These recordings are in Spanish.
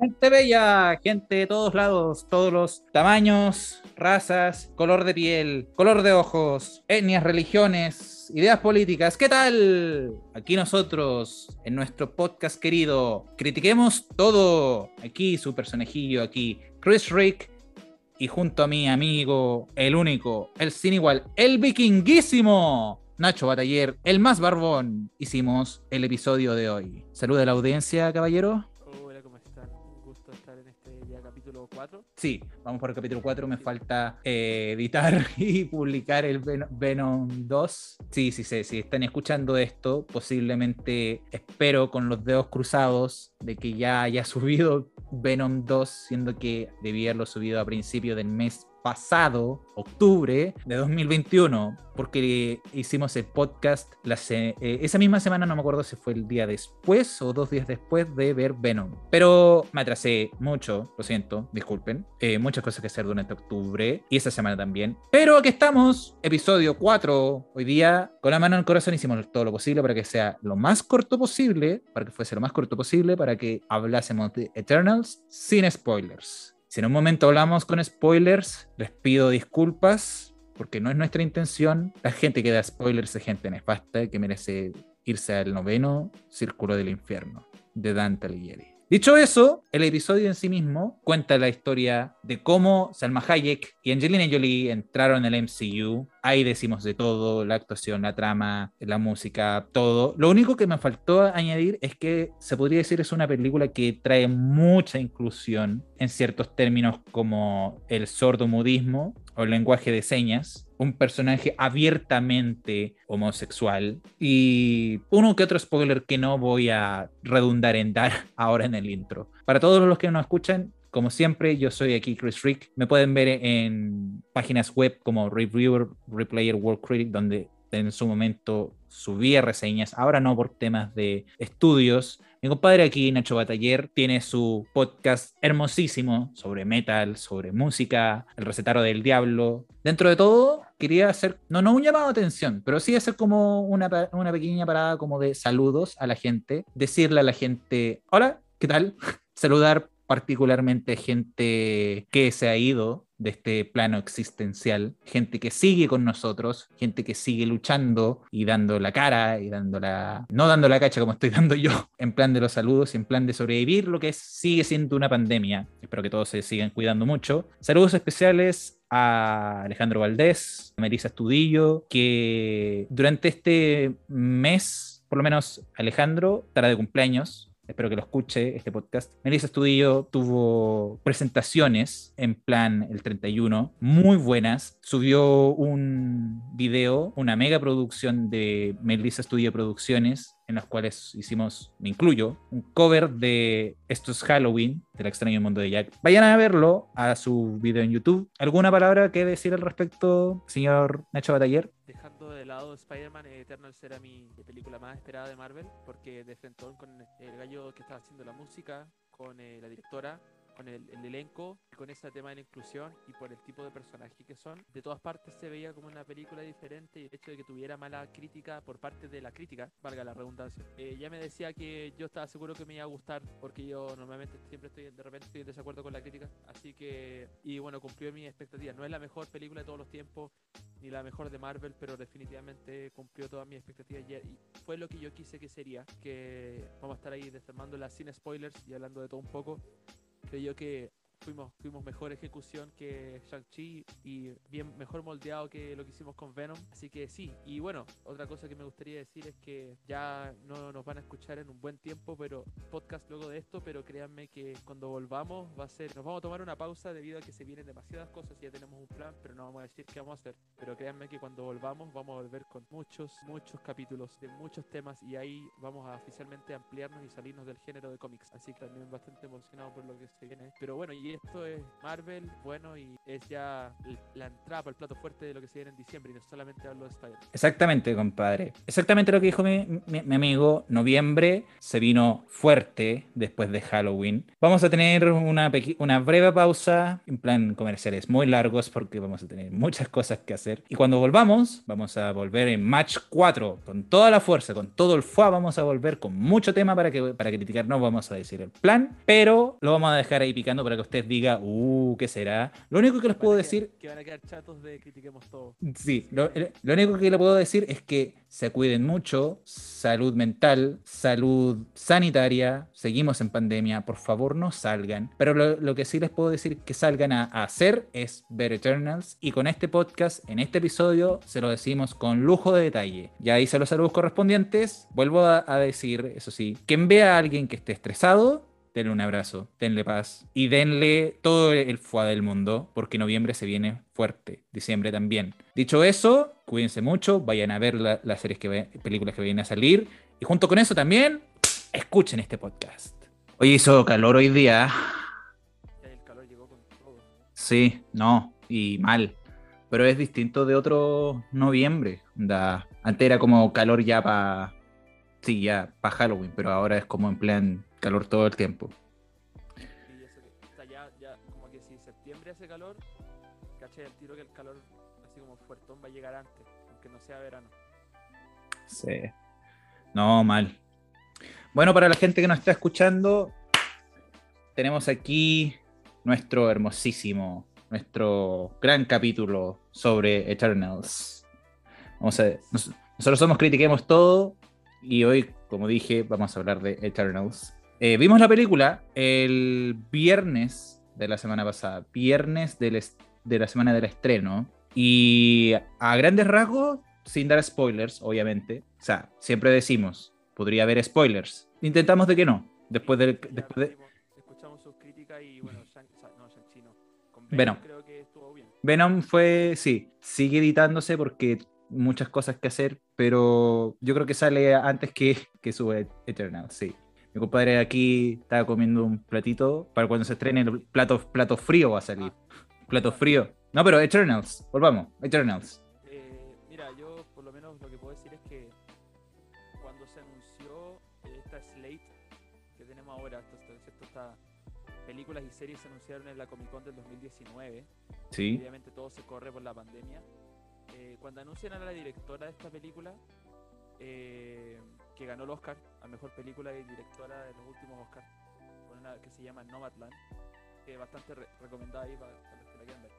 Gente bella, gente de todos lados, todos los tamaños, razas, color de piel, color de ojos, etnias, religiones, ideas políticas. ¿Qué tal? Aquí nosotros, en nuestro podcast querido, critiquemos todo. Aquí su personajillo, aquí Chris Rick. Y junto a mi amigo, el único, el sin igual, el vikinguísimo, Nacho Bataller, el más barbón, hicimos el episodio de hoy. Saluda a la audiencia, caballero. 4. Sí, vamos por el capítulo 4. Me falta eh, editar y publicar el Ven- Venom 2. Sí, sí, sí. Si están escuchando esto, posiblemente espero con los dedos cruzados de que ya haya subido Venom 2, siendo que debía haberlo subido a principios del mes pasado, octubre de 2021, porque hicimos el podcast la eh, esa misma semana, no me acuerdo si fue el día después o dos días después de ver Venom. Pero me atrasé mucho, lo siento, disculpen. Eh, muchas cosas que hacer durante octubre y esa semana también. Pero aquí estamos, episodio 4. Hoy día, con la mano en el corazón, hicimos todo lo posible para que sea lo más corto posible, para que fuese lo más corto posible, para que hablásemos de Eternals sin spoilers. Si en un momento hablamos con spoilers, les pido disculpas porque no es nuestra intención. La gente que da spoilers es gente nefasta que merece irse al noveno círculo del infierno de Dante Alighieri. Dicho eso, el episodio en sí mismo cuenta la historia de cómo Salma Hayek y Angelina Jolie entraron en el MCU. Ahí decimos de todo, la actuación, la trama, la música, todo. Lo único que me faltó añadir es que se podría decir es una película que trae mucha inclusión en ciertos términos como el sordomudismo o el lenguaje de señas, un personaje abiertamente homosexual y uno que otro spoiler que no voy a redundar en dar ahora en el intro. Para todos los que nos escuchan, como siempre, yo soy aquí Chris Rick. Me pueden ver en páginas web como Reviewer, Replayer, World Critic, donde en su momento subía reseñas, ahora no por temas de estudios. Mi compadre aquí, Nacho Bataller, tiene su podcast hermosísimo sobre metal, sobre música, el recetario del diablo. Dentro de todo, quería hacer, no, no un llamado de atención, pero sí hacer como una, una pequeña parada como de saludos a la gente, decirle a la gente, hola, ¿qué tal? Saludar particularmente gente que se ha ido de este plano existencial, gente que sigue con nosotros, gente que sigue luchando y dando la cara y dando la, no dando la cacha como estoy dando yo, en plan de los saludos, en plan de sobrevivir lo que sigue siendo una pandemia. Espero que todos se sigan cuidando mucho. Saludos especiales a Alejandro Valdés, a Melissa Estudillo, que durante este mes, por lo menos Alejandro, estará de cumpleaños, espero que lo escuche este podcast. Melissa Estudillo tuvo presentaciones en plan el 31, muy buenas. Subió un video, una mega producción de Melissa Studio Producciones, en las cuales hicimos, me incluyo, un cover de Esto es Halloween, del extraño mundo de Jack. Vayan a verlo a su video en YouTube. ¿Alguna palabra que decir al respecto, señor Nacho Bataller? De lado Spider-Man, Eternals era mi película más esperada de Marvel, porque de frente con el gallo que estaba haciendo la música, con eh, la directora, con el, el elenco, con ese tema de la inclusión y por el tipo de personaje que son, de todas partes se veía como una película diferente y el hecho de que tuviera mala crítica por parte de la crítica, valga la redundancia, eh, ya me decía que yo estaba seguro que me iba a gustar porque yo normalmente siempre estoy, de repente estoy en desacuerdo con la crítica, así que, y bueno, cumplió mi expectativa. No es la mejor película de todos los tiempos, ni la mejor de Marvel, pero definitivamente cumplió todas mis expectativas y fue lo que yo quise que sería, que vamos a estar ahí desarmándola sin spoilers y hablando de todo un poco. Creo yo que fuimos, fuimos mejor ejecución que Shang-Chi y bien mejor moldeado que lo que hicimos con Venom. Así que sí, y bueno, otra cosa que me gustaría decir es que ya no nos van a escuchar en un buen tiempo, pero podcast luego de esto, pero créanme que cuando volvamos va a ser, nos vamos a tomar una pausa debido a que se vienen demasiadas cosas y ya tenemos un plan, pero no vamos a decir qué vamos a hacer. Pero créanme que cuando volvamos vamos a volver con muchos, muchos capítulos de muchos temas y ahí vamos a oficialmente ampliarnos y salirnos del género de cómics. Así que también bastante emocionado por lo que se viene. Pero bueno, y esto es Marvel, bueno, y es ya la entrada para el plato fuerte de lo que se viene en diciembre, y no solamente hablo de Spider. Exactamente, compadre. Exactamente lo que dijo mi, mi- mi amigo. Noviembre se vino fuerte después de Halloween. Vamos a tener una, una breve pausa, en plan comerciales muy largos, porque vamos a tener muchas cosas que hacer. Y cuando volvamos, vamos a volver en Match 4, con toda la fuerza, con todo el fuá. Vamos a volver con mucho tema para, que, para criticar. No vamos a decir el plan, pero lo vamos a dejar ahí picando para que usted diga, uh, ¿qué será? Lo único que les puedo decir Que van a quedar chatos de critiquemos todo. Sí, lo, el- lo único que le puedo decir es que se cuiden mucho, salud mental, salud sanitaria, seguimos en pandemia, por favor no salgan, pero lo, lo que sí les puedo decir que salgan a, a hacer es ver Eternals y con este podcast, en este episodio, se lo decimos con lujo de detalle. Ya hice los saludos correspondientes, vuelvo a, a decir, eso sí, quien vea a alguien que esté estresado, denle un abrazo, denle paz y denle todo el fuá del mundo, porque noviembre se viene fuerte, diciembre también. Dicho eso, cuídense mucho, vayan a ver la- las series que ve- películas que vayan a salir y junto con eso también escuchen este podcast. Hoy hizo calor hoy día. El calor llegó con todo. Sí, no, y mal. Pero es distinto de otro noviembre. Da, antes era como calor ya para. Sí, ya para Halloween, pero ahora es como en plan calor todo el tiempo. Y eso que, o sea, ya, ya, como que si septiembre hace calor, caché el tiro que el calor, así como fuertón, va a llegar antes, aunque no sea verano. Sí. No, mal. Bueno, para la gente que nos está escuchando, tenemos aquí nuestro hermosísimo, nuestro gran capítulo sobre Eternals. Vamos a nos- nosotros somos Critiquemos Todo y hoy, como dije, vamos a hablar de Eternals. Eh, vimos la película el viernes de la semana pasada, viernes del de la semana del estreno. Y a grandes rasgos, sin dar spoilers, obviamente. O sea, siempre decimos, podría haber spoilers. Intentamos de que no. Después del. Ya Después de... escuchamos sus críticas y bueno, Shang, no, Shang-Chi no. Con Venom. creo que estuvo bien. Venom fue, sí, sigue editándose porque muchas cosas que hacer, pero yo creo que sale antes que, que sube Eternal, sí. Mi compadre aquí estaba comiendo un platito para cuando se estrene el plato, plato frío va a salir. Plato frío. No, pero Eternals, volvamos, Eternals. Eh, mira, yo por lo menos lo que puedo decir es que cuando se anunció eh, esta slate que tenemos ahora, estas películas y series se anunciaron en la Comic Con del 2019, Sí, obviamente todo se corre por la pandemia. Eh, cuando anuncian a la directora de esta película, eh, que ganó el Oscar a mejor película y directora de los últimos Oscars, con una que se llama Nomadland, que es bastante re- recomendada ahí para, para los que la quieran ver.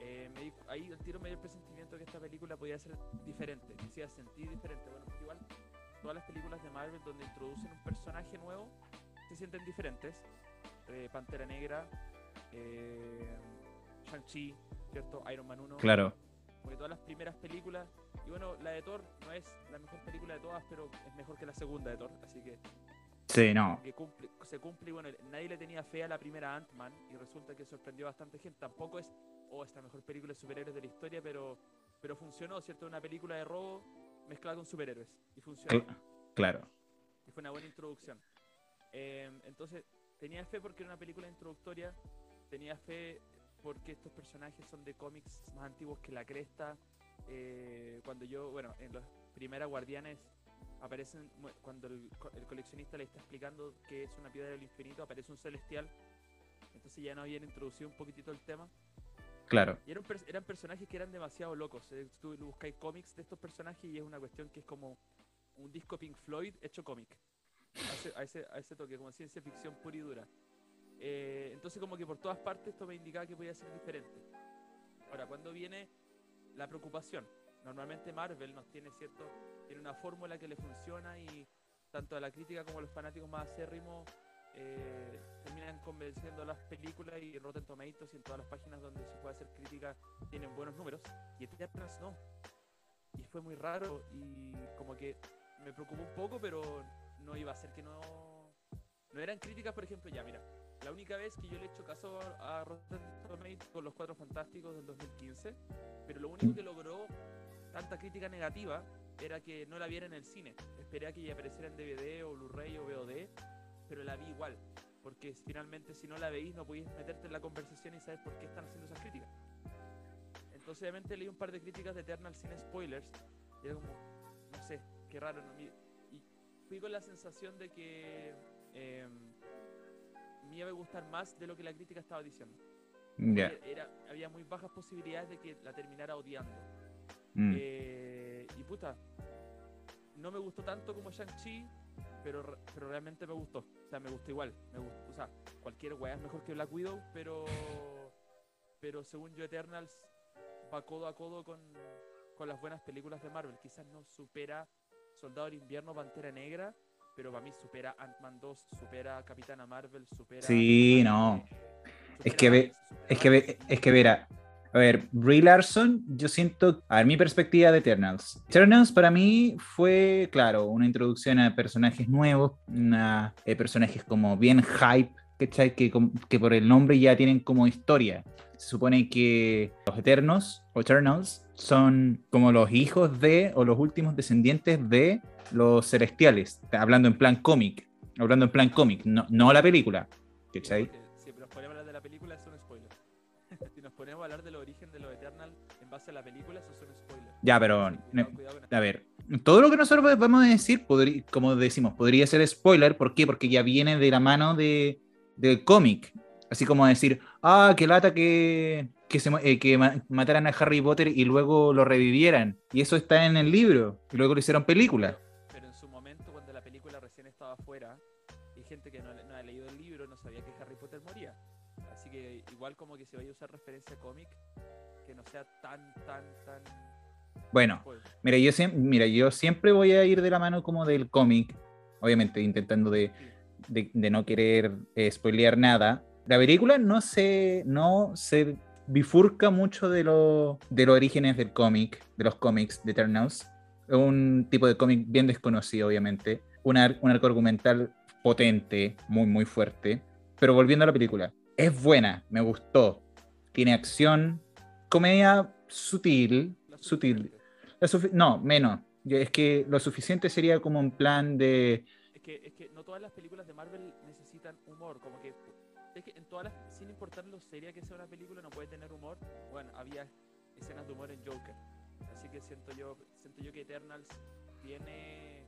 Eh, me di- ahí el tiro me dio el presentimiento que esta película podía ser diferente, que se iba a sentir diferente. Bueno, igual todas las películas de Marvel donde introducen un personaje nuevo se sienten diferentes. Eh, Pantera Negra, eh, Shang-Chi, ¿cierto? Iron Man 1. claro. Porque todas las primeras películas, y bueno, la de Thor no es la mejor película de todas, pero es mejor que la segunda de Thor, así que, Sí, no. que cumple, se cumple. Y bueno, nadie le tenía fe a la primera Ant-Man y resulta que sorprendió a bastante gente. Tampoco es, oh, esta mejor película de superhéroes de la historia, pero, pero funcionó, ¿cierto? Una película de robo mezclada con superhéroes y funcionó. Cl- claro. Y fue una buena introducción. Eh, entonces, tenía fe porque era una película introductoria, tenía fe porque estos personajes son de cómics más antiguos que la cresta. Eh, cuando yo, bueno, en las primeras Guardianes aparecen, cuando el, el coleccionista le está explicando que es una piedra del infinito, aparece un celestial. Entonces ya no habían introducido un poquitito el tema. Claro. Y eran, eran personajes que eran demasiado locos. eh, Tú buscáis cómics de estos personajes y es una cuestión que es como un disco Pink Floyd hecho cómic. A ese, a ese, a ese toque, como ciencia ficción pura y dura. Eh, entonces como que por todas partes esto me indicaba que podía ser diferente. Ahora, cuando viene la preocupación? Normalmente Marvel nos tiene cierto, tiene una fórmula que le funciona y tanto a la crítica como a los fanáticos más acérrimos eh, terminan convenciendo las películas y Rotten Tomatoes y en todas las páginas donde se puede hacer crítica tienen buenos números y Eternals no. Y fue muy raro y como que me preocupó un poco, pero no iba a ser que no... No eran críticas, por ejemplo, ya mira, la única vez que yo le he hecho caso a a Rotten con los Cuatro Fantásticos del 2015, pero lo único que logró tanta crítica negativa era que no la viera en el cine. Esperé a que ya apareciera en DVD o Blu-ray o VOD, pero la vi igual. porque finalmente si no la veís no podéis meterte en la conversación y saber por qué están haciendo esas críticas. Entonces obviamente leí un par de críticas de Eternal sin spoilers y era como, no sé, qué raro. ¿no? Y fui con la sensación de que eh, me iba a gustar más de lo que la crítica estaba diciendo. Era, había muy bajas posibilidades de que la terminara odiando. Mm. Eh, y puta, no me gustó tanto como Shang-Chi, pero, pero realmente me gustó. O sea, me gustó igual. Me gustó, o sea, cualquier weá es mejor que Black Widow, pero, pero según yo, Eternals va codo a codo con, con las buenas películas de Marvel. Quizás no supera Soldado del Invierno, Pantera Negra, pero para mí supera Ant-Man 2, supera Capitana Marvel, supera. Sí, no. es que, ve, es, que es que verá. A ver, Brie Larson, yo siento, a ver, mi perspectiva de Eternals. Eternals para mí fue, claro, una introducción a personajes nuevos, una, eh, personajes como bien hype, ¿cachai? Que, que por el nombre ya tienen como historia. Se supone que los Eternos, o Eternals, son como los hijos de, o los últimos descendientes de los celestiales, hablando en plan cómic, hablando en plan cómic, no, no la película. ¿Cachai? Si nos ponemos a hablar de la película, es un spoiler. si nos ponemos a hablar del origen de los Eternals en base a la película, eso es un spoiler. Ya, pero, a ver, todo lo que nosotros podemos decir, como decimos, podría ser spoiler. ¿Por qué? Porque ya viene de la mano de, del cómic. Así como decir, ah, qué lata que, que, se, eh, que mataran a Harry Potter y luego lo revivieran. Y eso está en el libro. Y luego lo hicieron película. Igual como que se vaya a usar referencia cómic, que no sea tan, tan, tan... Bueno, mira yo, mira, yo siempre voy a ir de la mano como del cómic, obviamente intentando de, de, no querer eh, spoilear nada, la película no se, no se bifurca mucho de, lo, de los orígenes del cómic, de los cómics de Eternals. Es un tipo de cómic bien desconocido, obviamente. Un, un arco argumental potente, muy, muy fuerte. Pero volviendo a la película, es buena, me gustó. Tiene acción, comedia sutil, sutil. no, menos. Es que lo suficiente sería como un plan de... Es que, es que no todas las películas de Marvel necesitan humor, como que es que en todas las, sin importar lo seria que sea una película, no puede tener humor. Bueno, había escenas de humor en Joker. Así que siento yo, siento yo que Eternals tiene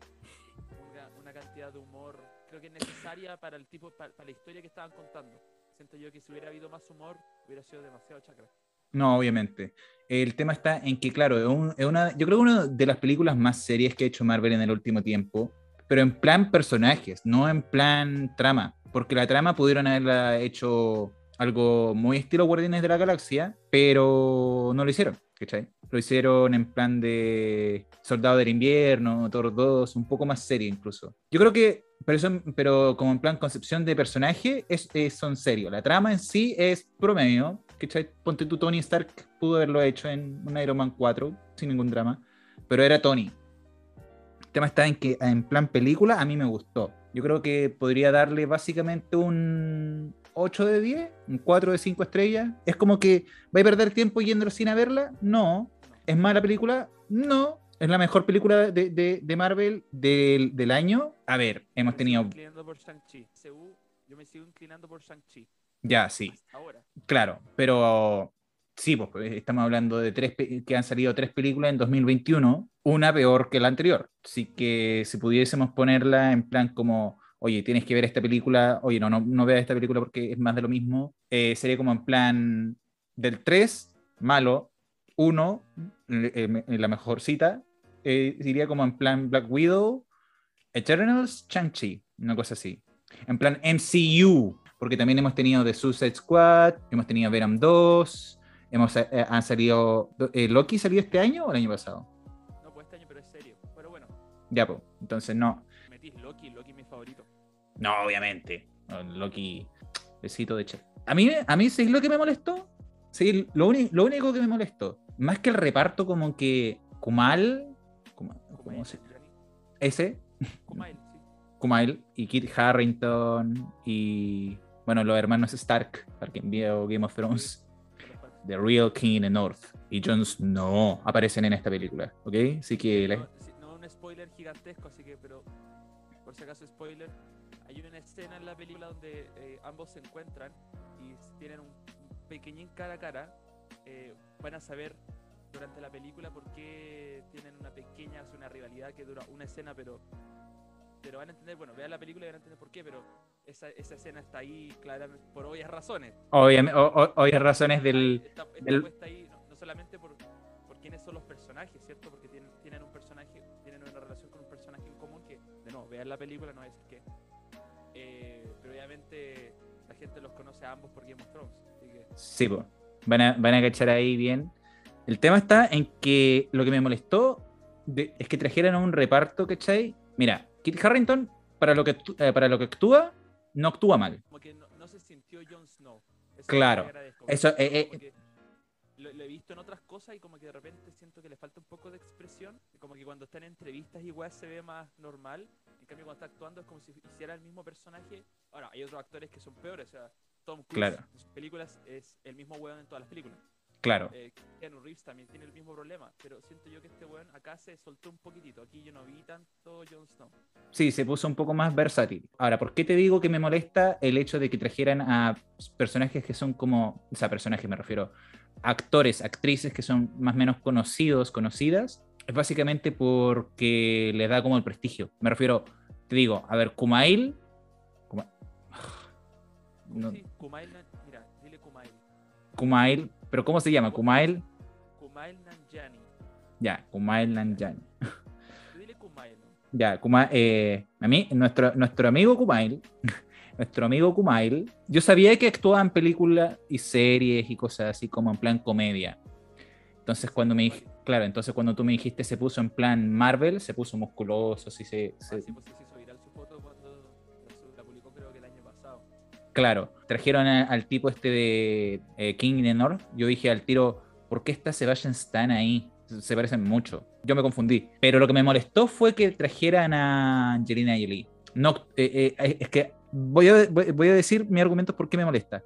una, cantidad de humor, creo que necesaria para el tipo, para, la historia que estaban contando. Siento yo que si hubiera habido más humor, hubiera sido demasiado chacra. No, obviamente. El tema está en que, claro, es, una, yo creo que una de las películas más serias que ha hecho Marvel en el último tiempo, pero en plan personajes, no en plan trama porque la trama pudieron haberla hecho algo muy estilo Guardianes de la Galaxia, pero no lo hicieron, ¿cachai? Lo hicieron en plan de Soldado del Invierno, Thor 2, un poco más serio incluso. Yo creo que, pero, pero como en plan concepción de personaje, es, son serios. La trama en sí es promedio, ¿cachai? Ponte tú, Tony Stark pudo haberlo hecho en un Iron Man 4, sin ningún drama, pero era Tony. El tema está en que en plan película a mí me gustó yo creo que podría darle básicamente un 8 de 10, un 4 de 5 estrellas. Es como que, ¿va a perder tiempo yendo sin a verla? No. ¿Es mala película? No. ¿Es la mejor película de, de, Marvel del, del, año? A ver, hemos tenido... Yo me sigo inclinando por Shang-Chi. Ya, sí. Ahora. Claro, pero sí, pues, pues estamos hablando de tres que han salido tres películas en 2021 una peor que la anterior. Así que si pudiésemos ponerla en plan como, oye, tienes que ver esta película, oye, no, no, no veas esta película porque es más de lo mismo, eh, sería como en plan del 3, malo, 1, eh, la mejor cita, eh, diría como en plan Black Widow, Eternals, Chang-Chi, una cosa así. En plan MCU, porque también hemos tenido The Suicide Squad, hemos tenido Venom 2, hemos, han salido... ¿Loki salió este año o el año pasado? Ya, pues. Entonces no. Metís Loki, Loki mi favorito. No, obviamente. Loki, besito de chef. A mí, a mí ¿sí lo que me molestó? Sí, lo, lo único que me molestó. Más que el reparto, como que Kumal. ¿Cómo, se Ese. Kumail, sí. Kumail y Kit Harrington y. Bueno, los hermanos Stark, para quien vio Game of Thrones. The Real King in North y Jon no aparecen en esta película, ¿ok? Así que spoiler gigantesco, así que, pero por si acaso spoiler, hay una escena en la película donde eh, ambos se encuentran y tienen un, pequeñín cara a cara. eh, van a saber durante la película por qué tienen una pequeña, o una rivalidad que dura una escena, pero pero van a entender, bueno, vean la película y van a entender por qué, pero esa, esa escena está ahí claramente por obvias razones. Obviamente, obvias razones del... Está, está del- puesta ahí no, no solamente por, por quiénes son los personajes, ¿cierto? Porque tienen, tienen un personaje, tienen una relación con un personaje en común que, de nuevo, vean la película, no decir qué. Eh, pero obviamente la gente los conoce a ambos por Game of Thrones. Así que, Sí, po. Van a, van a cachar ahí bien. El tema está en que lo que me molestó de- es que trajeran un reparto, ¿cachai? Mira, Kit Harrington, para lo que, eh, para lo que actúa, no actúa mal. como que no, no se sintió Jon Snow. Eso es Claro. Eso, eh, que lo, lo he visto en otras cosas y como que de repente siento que le falta un poco de expresión. Como que cuando está en entrevistas igual se ve más normal. En cambio cuando está actuando es como si hiciera el mismo personaje. Ahora, hay otros actores que son peores. O sea, Tom Cruise Claro. en sus películas es el mismo weón en todas las películas. Claro. Eh, Keanu Reeves también tiene el mismo problema. Pero siento yo que este weón acá se soltó un poquitito. Aquí yo no vi tanto Jon Snow. Sí, se puso un poco más versátil. Ahora, ¿por qué te digo que me molesta el hecho de que trajeran a personajes que son como, o sea, personajes me refiero, actores, actrices que son más o menos conocidos, conocidas? Es básicamente porque le da como el prestigio. Me refiero, te digo, a ver, Kumail. Kuma- No, Sí, Kumail, mira, dile Kumail. Kumail, pero ¿cómo se llama? Kumail. Kumail Nanjiani. Ya, Kumail Nanjiani. Tú Dile Kumail, ¿no? Ya, Kuma- eh, a mí, nuestro, nuestro amigo Kumail, nuestro amigo Kumail, yo sabía que actuaba en películas y series y cosas así como en plan comedia. Entonces cuando me claro, entonces cuando tú me dijiste se puso en plan Marvel, se puso musculoso, sí se, Ah, sí, pues se hizo viral su foto cuando la, su- la publicó creo que el año pasado. claro, trajeron a- al tipo este de eh, King in the North, yo dije al tiro, ¿por qué está Sebastian Stan ahí? Se parecen mucho. Yo me confundí. Pero lo que me molestó fue que trajeran a Angelina Jolie. No, eh, eh, es que voy a, voy a decir mi argumento por qué me molesta.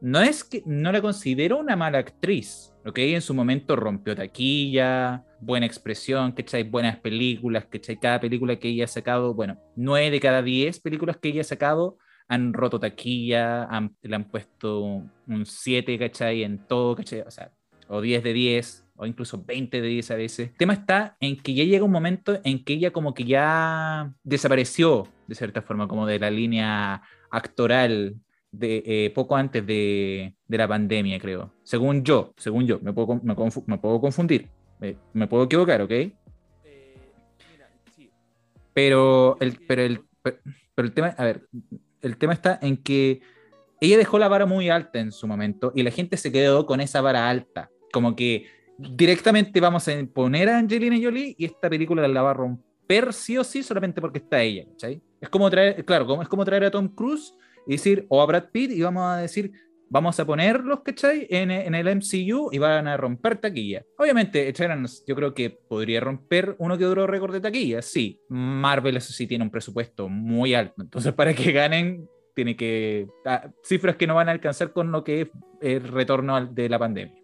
No es que no la considero una mala actriz. ¿ok? En su momento rompió taquilla, buena expresión, ¿cachai? Buenas películas, ¿cachai? Cada película que ella ha sacado, bueno, 9 de cada 10 películas que ella ha sacado han roto taquilla, han- le han puesto un 7, ¿cachai? En todo, ¿cachai? O sea, o 10 de 10, o incluso 20 de 10 a veces. El tema está en que ya llega un momento en que ella como que ya desapareció, de cierta forma, como de la línea actoral de eh, poco antes de, de la pandemia, creo. Según yo, según yo, me puedo, me confu- me puedo confundir, me, me puedo equivocar, ¿ok? Eh, mira, sí. Pero el, pero el, pero pero el tema, a ver, el tema está en que ella dejó la vara muy alta en su momento y la gente se quedó con esa vara alta. Como que directamente vamos a poner a Angelina Jolie y esta película la va a romper sí o sí solamente porque está ella, ¿cachai? Es como traer, claro, es como traer a Tom Cruise y decir, o a Brad Pitt y vamos a decir, vamos a ponerlos, ¿cachai? En, en el MCU y van a romper taquilla. Obviamente, Eternals yo creo que podría romper uno que otro récord de taquilla, sí. Marvel eso sí tiene un presupuesto muy alto, entonces para que ganen tiene que ah, cifras que no van a alcanzar con lo que es el retorno de la pandemia.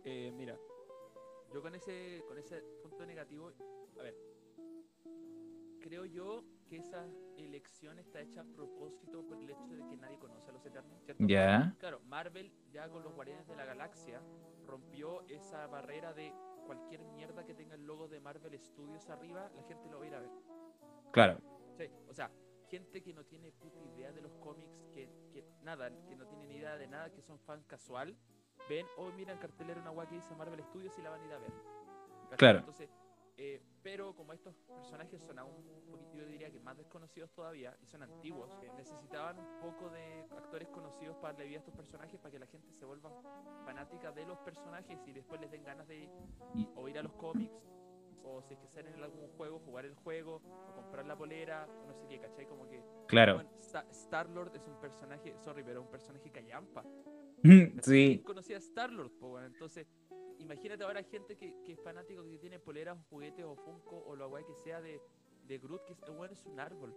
Creo yo que esa elección está hecha a propósito por el hecho de que nadie conoce a los Eternos, ¿cierto? Ya, Claro, Marvel ya con los Guardianes de la Galaxia rompió esa barrera de cualquier mierda que tenga el logo de Marvel Studios arriba, la gente lo va a ir a ver. claro, Sí, o sea, gente que no tiene puta idea de los cómics, que, que nada, que no tiene ni idea de nada, que son fan casual, ven, oh, mira en cartelera una guay que dice Marvel Studios y la van a ir a ver. ¿Cachai? Claro. Entonces, eh, pero como estos personajes son aún un poquito, yo diría que más desconocidos todavía, y son antiguos, eh, necesitaban un poco de actores conocidos para darle vida a estos personajes, para que la gente se vuelva fanática de los personajes y después les den ganas de o ir a los cómics, o si es que salen en algún juego, jugar el juego, o comprar la polera, no sé qué, ¿cachai? Como que claro. bueno, Star Lord es un personaje, sorry, pero un personaje callampa. Sí, ¿Quién conocía a Star Lord? Entonces, imagínate ahora gente que, que es fanático, que tiene poleras o juguetes o Funko o lo guay que sea de, de Groot, que es, bueno, es un árbol.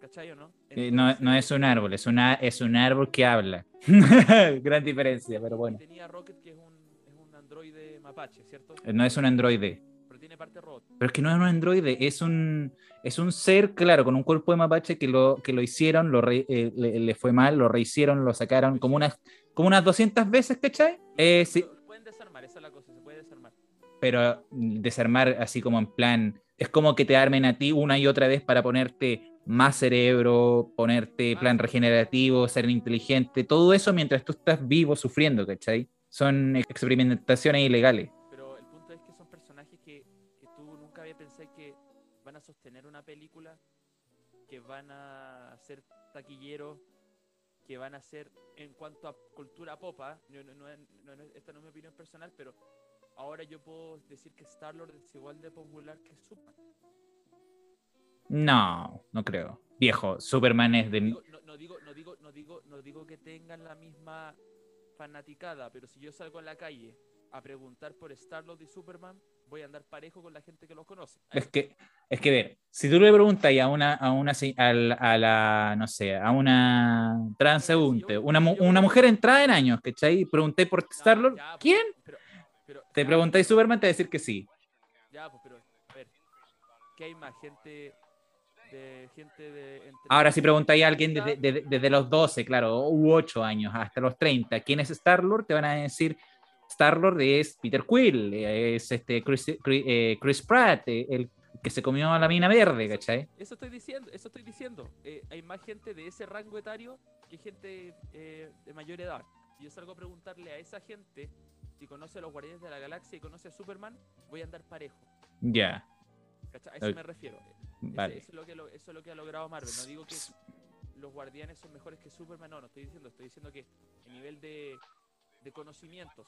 ¿Cachai o no? eh, no, no es un árbol, es, una, es un árbol que habla. Gran diferencia, pero bueno. Tenía Rocket, que es un, es un androide mapache, ¿cierto? No es un androide. Pero tiene parte robot. Pero es que no es un androide, es un, es un ser, claro, con un cuerpo de mapache que lo, que lo hicieron, lo eh, le, fue mal, lo rehicieron, lo sacaron como unas, como unas 200 veces, ¿cachai? Eh, sí. Desarmar, esa es la cosa, se puede desarmar. Pero desarmar así como en plan, es como que te armen a ti una y otra vez para ponerte más cerebro, ponerte plan regenerativo, ser inteligente, todo eso mientras tú estás vivo sufriendo, ¿cachai? Son experimentaciones ilegales. Pero el punto es que son personajes que, que tú nunca había pensado que van a sostener una película, que van a ser taquilleros, que van a ser en cuanto a cultura popa, esta no es mi opinión personal, pero ahora yo puedo decir que Star-Lord es igual de popular que Superman. No, no creo. Viejo, Superman es de. No, no, digo, no, digo, no, digo, no digo que tengan la misma fanaticada, pero si yo salgo a la calle a preguntar por Star-Lord y Superman, voy a andar parejo con la gente que los conoce. Es que, es que ver, si tú le preguntas a una, a una, a la, no sé, a una transeúnte, una, una mujer entrada en años, ¿cachai? Pregunté por Star-Lord, ¿quién? te preguntáis Superman, te va a decir que sí. Ya, pues, pero, a ver, ¿qué hay más gente gente de... Ahora, si preguntáis a alguien desde, los 12, claro, u 8 años hasta los 30, ¿quién es Star-Lord? Te van a decir, Star-Lord es Peter Quill, es este Chris, eh, Pratt, eh, el que se comió a la mina verde, ¿cachai? Eso estoy diciendo, eso estoy diciendo. Eh, hay más gente de ese rango etario que gente de mayor edad. Si yo salgo a preguntarle a esa gente si conoce a los Guardianes de la Galaxia y conoce a Superman, voy a andar parejo. Ya. A eso me refiero. Eso, es lo que eso es lo que ha logrado Marvel. No digo que los guardianes son mejores que Superman, no, no estoy diciendo, estoy diciendo que el nivel de, de conocimientos.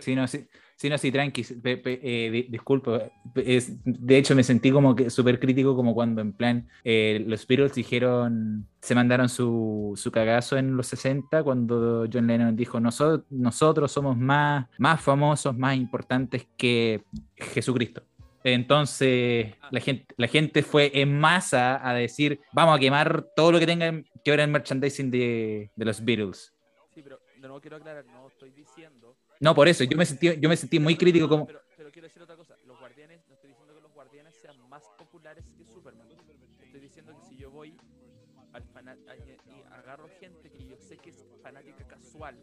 Sí, no, sí, sí, no, sí, tranqui, eh, disculpa, es, de hecho me sentí como que súper crítico como cuando en plan eh, los Beatles dijeron, se mandaron su, su, cagazo en los 60 cuando John Lennon dijo, nosotros, nosotros somos más, más famosos, más importantes que Jesucristo. Entonces ah. la, gente, la gente fue en masa a decir, vamos a quemar todo lo que tenga que ver en merchandising de, de los Beatles. Sí, pero no quiero aclarar, no estoy diciendo... No, por eso, yo me sentí, yo me sentí muy crítico como... Pero, quiero decir otra cosa, los guardianes, no estoy diciendo que los guardianes sean más populares que Superman. Estoy diciendo que si yo voy al y agarro gente que yo sé que es fanática casual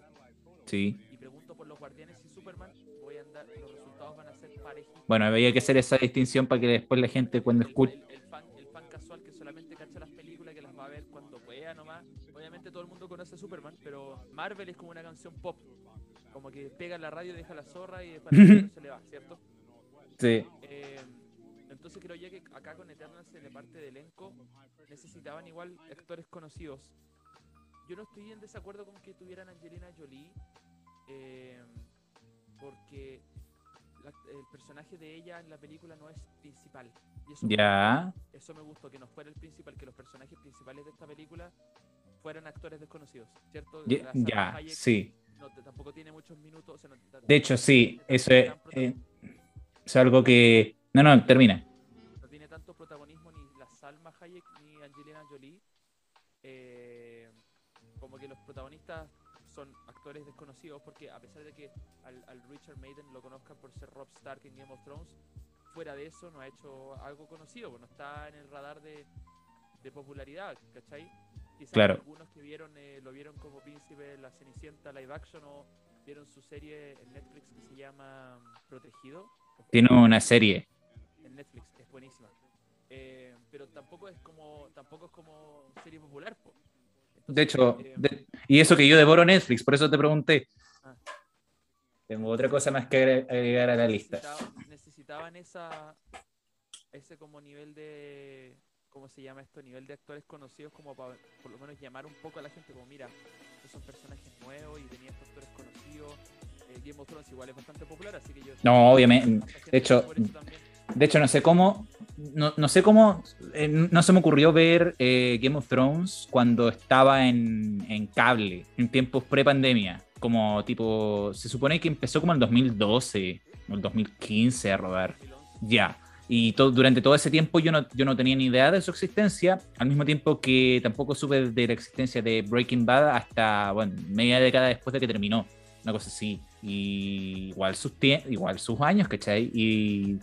sí. y pregunto por los guardianes y Superman, voy a andar, los resultados van a ser parejitos. Bueno, había que hacer esa distinción para que después la gente cuando escuche... El, fan, el, fan, casual que solamente cacha las películas, que las va a ver cuando pueda nomás. Obviamente todo el mundo conoce a Superman, pero Marvel es como una canción pop. Como que pega la radio, deja la zorra y después se le va, ¿cierto? Sí. Eh, entonces creo ya que acá con Eternals la parte de elenco necesitaban igual actores conocidos. Yo no estoy en desacuerdo con que tuvieran Angelina Jolie, eh, porque el personaje de ella en la película no es principal. Y eso, ya. Me, eso me gustó, que no fuera el principal, que los personajes principales de esta película fueran actores desconocidos, ¿cierto? Ya, sí. Tampoco tiene muchos minutos. de hecho, sí, eso es, eh, es algo que... No, no, termina. No tiene tanto protagonismo ni la Salma Hayek ni Angelina Jolie. Eh, como que los protagonistas son actores desconocidos porque a pesar de que al, Richard Maiden lo conozcan por ser Rob Stark en Game of Thrones, fuera de eso no ha hecho algo conocido, pues no está en el radar de, popularidad, ¿cachai? Quizás claro. algunos que vieron eh, lo vieron como príncipe la Cenicienta live action o vieron su serie en Netflix que se llama Protegido. Tiene una serie. En Netflix, es buenísima. Eh, pero tampoco es como tampoco es como serie popular, pues de hecho, eh, y eso que yo devoro Netflix, por eso te pregunté. Ah. Tengo otra cosa más que agregar a la lista. Necesitaban esa, ese como nivel de, ¿cómo se llama esto? Nivel de actores conocidos como para por lo menos llamar un poco a la gente como, mira, estos son personajes nuevos y tenía estos actores conocidos. Eh, Game of Thrones igual es bastante popular, así que yo... No, obviamente. De hecho, de hecho, no sé cómo, no, no sé cómo, eh, no se me ocurrió ver eh, Game of Thrones cuando estaba en, en cable, en tiempos pre-pandemia. Como tipo, se supone que empezó como en el 2012 o el 2015 a rodar. Ya. Y durante todo ese tiempo yo no, yo no tenía ni idea de su existencia, al mismo tiempo que tampoco supe de la existencia de Breaking Bad hasta, bueno, media década después de que terminó. Una cosa así. Y igual sus, igual sus años, ¿cachai? Y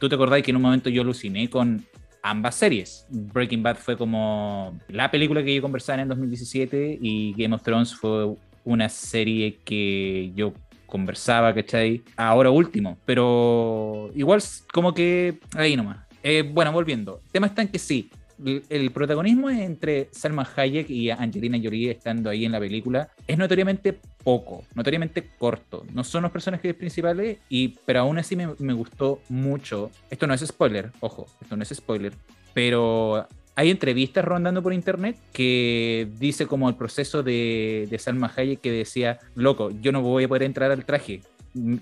tú te acordás que en un momento yo aluciné con ambas series. Breaking Bad fue como la película que yo conversaba en el 2017 y Game of Thrones fue una serie que yo conversaba, ¿cachai? Ahora último, pero igual como que ahí nomás. Eh, bueno, volviendo. El tema está en que sí, el protagonismo entre Salma Hayek y Angelina Jolie estando ahí en la película es notoriamente poco, notoriamente corto. No son los personajes principales, y, pero aún así me, me gustó mucho. Esto no es spoiler, ojo, esto no es spoiler, pero hay entrevistas rondando por internet que dice como el proceso de, de, Salma Hayek que decía, loco, yo no voy a poder entrar al traje,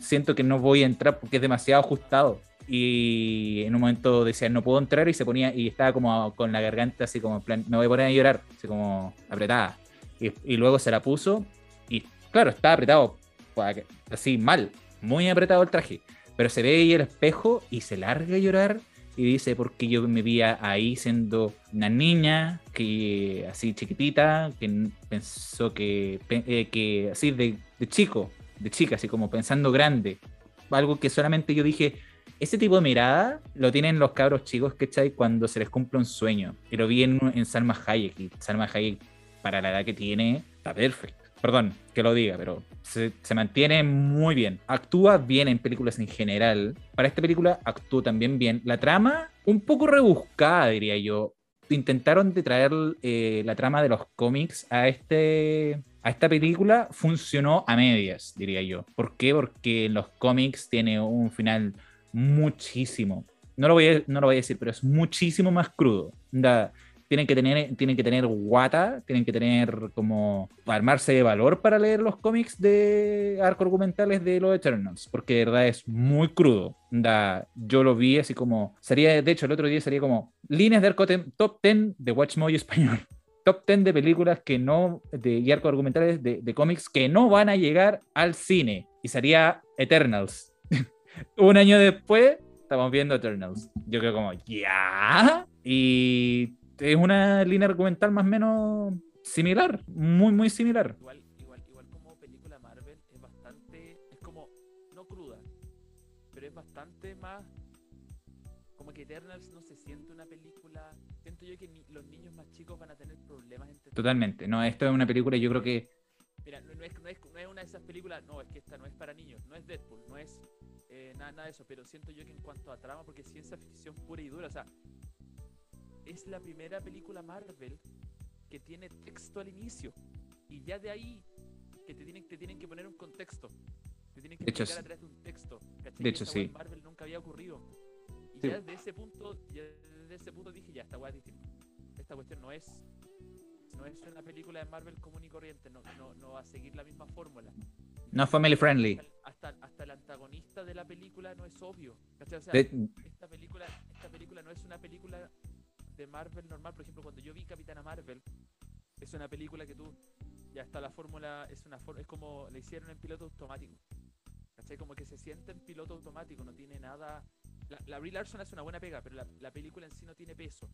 siento que no voy a entrar porque es demasiado ajustado y en un momento decía no puedo entrar y se ponía y estaba como con la garganta así como en plan me voy a poner a llorar así como apretada. Y, luego se la puso y claro estaba apretado así mal muy apretado el traje. Pero se ve ahí el espejo y se larga a llorar y dice porque yo me veía ahí siendo una niña que así chiquitita que pensó que, eh, que así de, de chico de chica así como pensando grande algo que solamente yo dije ese tipo de mirada lo tienen los cabros chicos, ¿cachai? Cuando se les cumple un sueño. Y lo vi en, en Salma Hayek. Y Salma Hayek, para la edad que tiene, está perfecto. Perdón que lo diga, pero se, mantiene muy bien. Actúa bien en películas en general. Para esta película actúa también bien. La trama, un poco rebuscada, diría yo. Intentaron de traer eh, la trama de los cómics a este a esta película funcionó a medias, diría yo. ¿Por qué? Porque en los cómics tiene un final muchísimo. No lo voy a, no lo voy a decir, pero es muchísimo más crudo. Tienen que tener, tienen que tener guata, tienen que tener como armarse de valor para leer los cómics de arco argumentales de los Eternals, porque de verdad es muy crudo. Da, yo lo vi así como, sería, de hecho, el otro día sería como líneas de arco top 10 de Watchmojo español. Top 10 de películas que no, de, y arco argumentales de, de cómics que no van a llegar al cine. Y sería Eternals. un año después, estamos viendo Eternals. Yo creo como, ¿ya? Y es una línea argumental más o menos similar, muy, muy similar. Igual, igual, igual como película Marvel es bastante, es como, no cruda, pero es bastante más, como que Eternals no se siente una película, siento yo que ni, los niños más chicos van a tener problemas. Entre Totalmente, no, esto es una película, yo creo que... Mira, no, no, es, no, es, no es una de esas películas, no, es que esta no es para niños, no es Deadpool, no es eh, nada, nada, de eso, pero siento yo que en cuanto a trama, porque es ciencia ficción pura y dura, o sea, es la primera película Marvel que tiene texto al inicio, y ya de ahí que te tienen, te tienen que poner un contexto, te tienen que explicar a través de un texto, De hecho, sí. Marvel nunca había ocurrido. Y ya desde ese punto, ya desde ese punto dije, ya, esta distinta. Esta cuestión no es no es una película de Marvel común y corriente, no, no, no va a seguir la misma fórmula. No family friendly. Hasta, hasta, el antagonista de la película no es obvio. O sea, esta, película, esta película no es una película de Marvel normal. Por ejemplo, cuando yo vi Capitana Marvel, es una película que tú, ya está la fórmula, es una es como le hicieron en piloto automático. ¿Cachai? Como que se siente en piloto automático, no tiene nada. La, la Brie Larson hace una buena pega, pero la, la película en sí no tiene peso